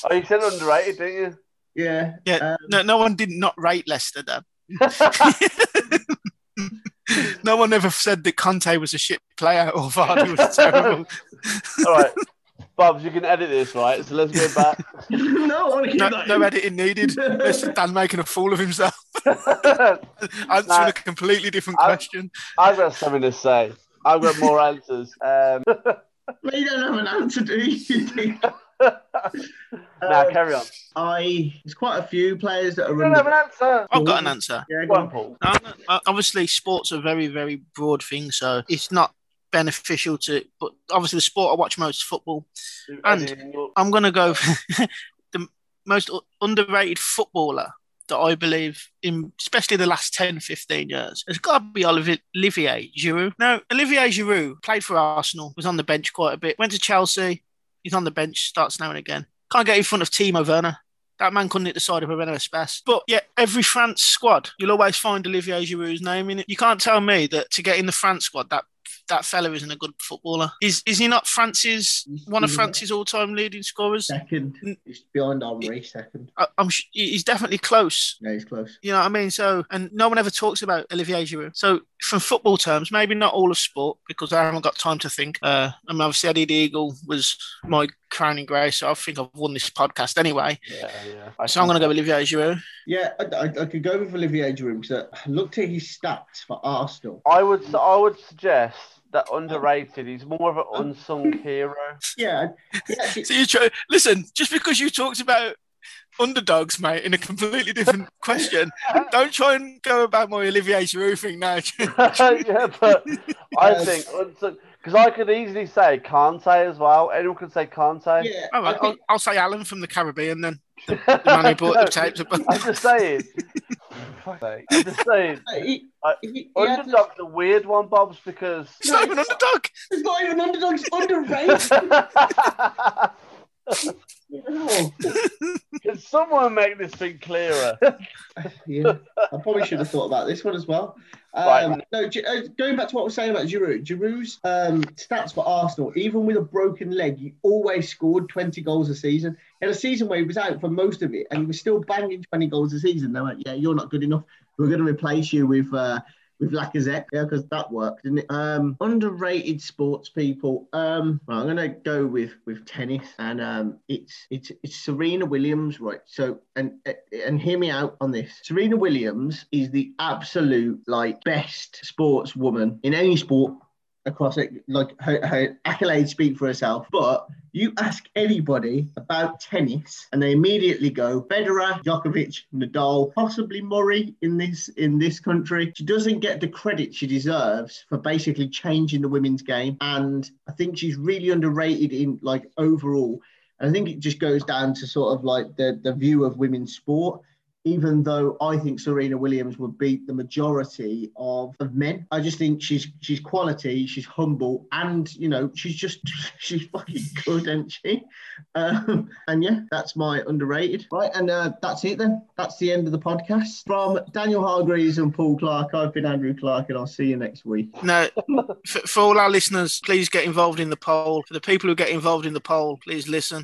C: oh, you said underrated, didn't you?
B: yeah.
D: Yeah.
B: Um,
D: No, no one did not rate Leicester, Dan. no one ever said that Kante was a shit player or Vardy was terrible.
C: All right, Bobs, you can edit this, right? So let's go back. (laughs)
B: no, I want to keep
D: No, no editing needed. (laughs) This is Dan making a fool of himself, (laughs) answering
C: Nah.
D: a completely different
C: I-
D: question.
C: I've got something to say. I've got more answers. Um,
B: But you don't have an answer, do you?
C: now
B: Um,
C: carry on.
B: I there's quite a few players that are
C: You don't have
B: under.
C: an answer.
D: I've got an answer.
B: Yeah,
C: Go
B: go
C: on,
B: on.
C: Paul.
D: Uh, uh, obviously, sports are a very, very broad thing, so it's not beneficial to. But obviously, the sport I watch most is football. And- I'm gonna go (laughs) the most underrated footballer that I believe in, especially the last 10, 15 years. It's got to be Olivier, Olivier Giroud. Now, Olivier Giroud played for Arsenal, was on the bench quite a bit, went to Chelsea, he's on the bench, starts now and again. Can't get in front of Timo Werner. That man couldn't hit the side of a Renault Espace. But yeah, every France squad, you'll always find Olivier Giroud's name in it. You can't tell me that to get in the France squad, that that fella isn't a good footballer. Is is he not France's one of France's all-time leading scorers?
B: Second, he's behind Henry. Second,
D: I, I'm sh- he's definitely close.
B: yeah, he's close.
D: You know what I mean? So, and no one ever talks about Olivier Giroud. So, from football terms, maybe not all of sport because I haven't got time to think. Uh, I mean, obviously, Eddie the Eagle was my crowning grace, so I think I've won this podcast anyway.
C: Yeah, yeah.
D: So, I'm going to go with Olivier Giroud.
B: Yeah, I, I, I could go with Olivier Giroud because I looked at his stats for Arsenal.
C: I would. I would suggest that underrated. He's more of an unsung hero.
B: Yeah, he (laughs) actually,
D: So, you try, listen, just because you talked about underdogs, mate, in a completely different (laughs) question, don't try and go about my Olivier Giroud thing now. (laughs)
C: yeah, but I think because I could easily say Kante as well. Anyone could say Kante.
B: yeah,
D: All right,
B: I
D: I'll,
B: think,
D: I'll say Alan from the Caribbean then. (laughs) The man who bought the tapes.
C: I'm just saying. I'm just saying.
B: he,
C: I-
B: he, he had to-
C: a weird one, Bob's, because.
D: It's not even underdog.
B: It's not even underdogs underrated. (laughs) Oh, (laughs)
C: Can someone make this thing clearer? (laughs)
B: yeah, I probably should have thought about this one as well.
E: Right.
B: Um, no, Gi- uh, going back to what I was saying about Giroud, Giroud's um, stats for Arsenal, even with a broken leg, he always scored 20 goals a season. In a season where he was out for most of it, and he was still banging 20 goals a season. They went, "Yeah, you're not good enough. We're going to replace you with." Uh, with Lacazette, yeah, because that worked, didn't it? Um, underrated sports people. Um, well, I'm gonna go with with tennis, and um, it's it's it's Serena Williams, right? So, and and hear me out on this. Serena Williams is the absolute like best sportswoman in any sport across it. Like her, her accolades speak for herself, but you ask anybody about tennis, and they immediately go Federer, Djokovic, Nadal, possibly Murray in this in this country. She doesn't get the credit she deserves for basically changing the women's game, and I think she's really underrated in like overall. And I think it just goes down to sort of like the the view of women's sport even though I think Serena Williams would beat the majority of, of men. I just think she's she's quality, she's humble, and you know, she's just (laughs) she's fucking good, isn't she? Um, and yeah, that's my underrated. Right, and uh, that's it then. That's the end of the podcast. From Daniel Hargreaves and Paul Clark, I've been Andrew Clark, and I'll see you next week.
D: No, (laughs) for, for all our listeners, please get involved in the poll. For the people who get involved in the poll, please listen.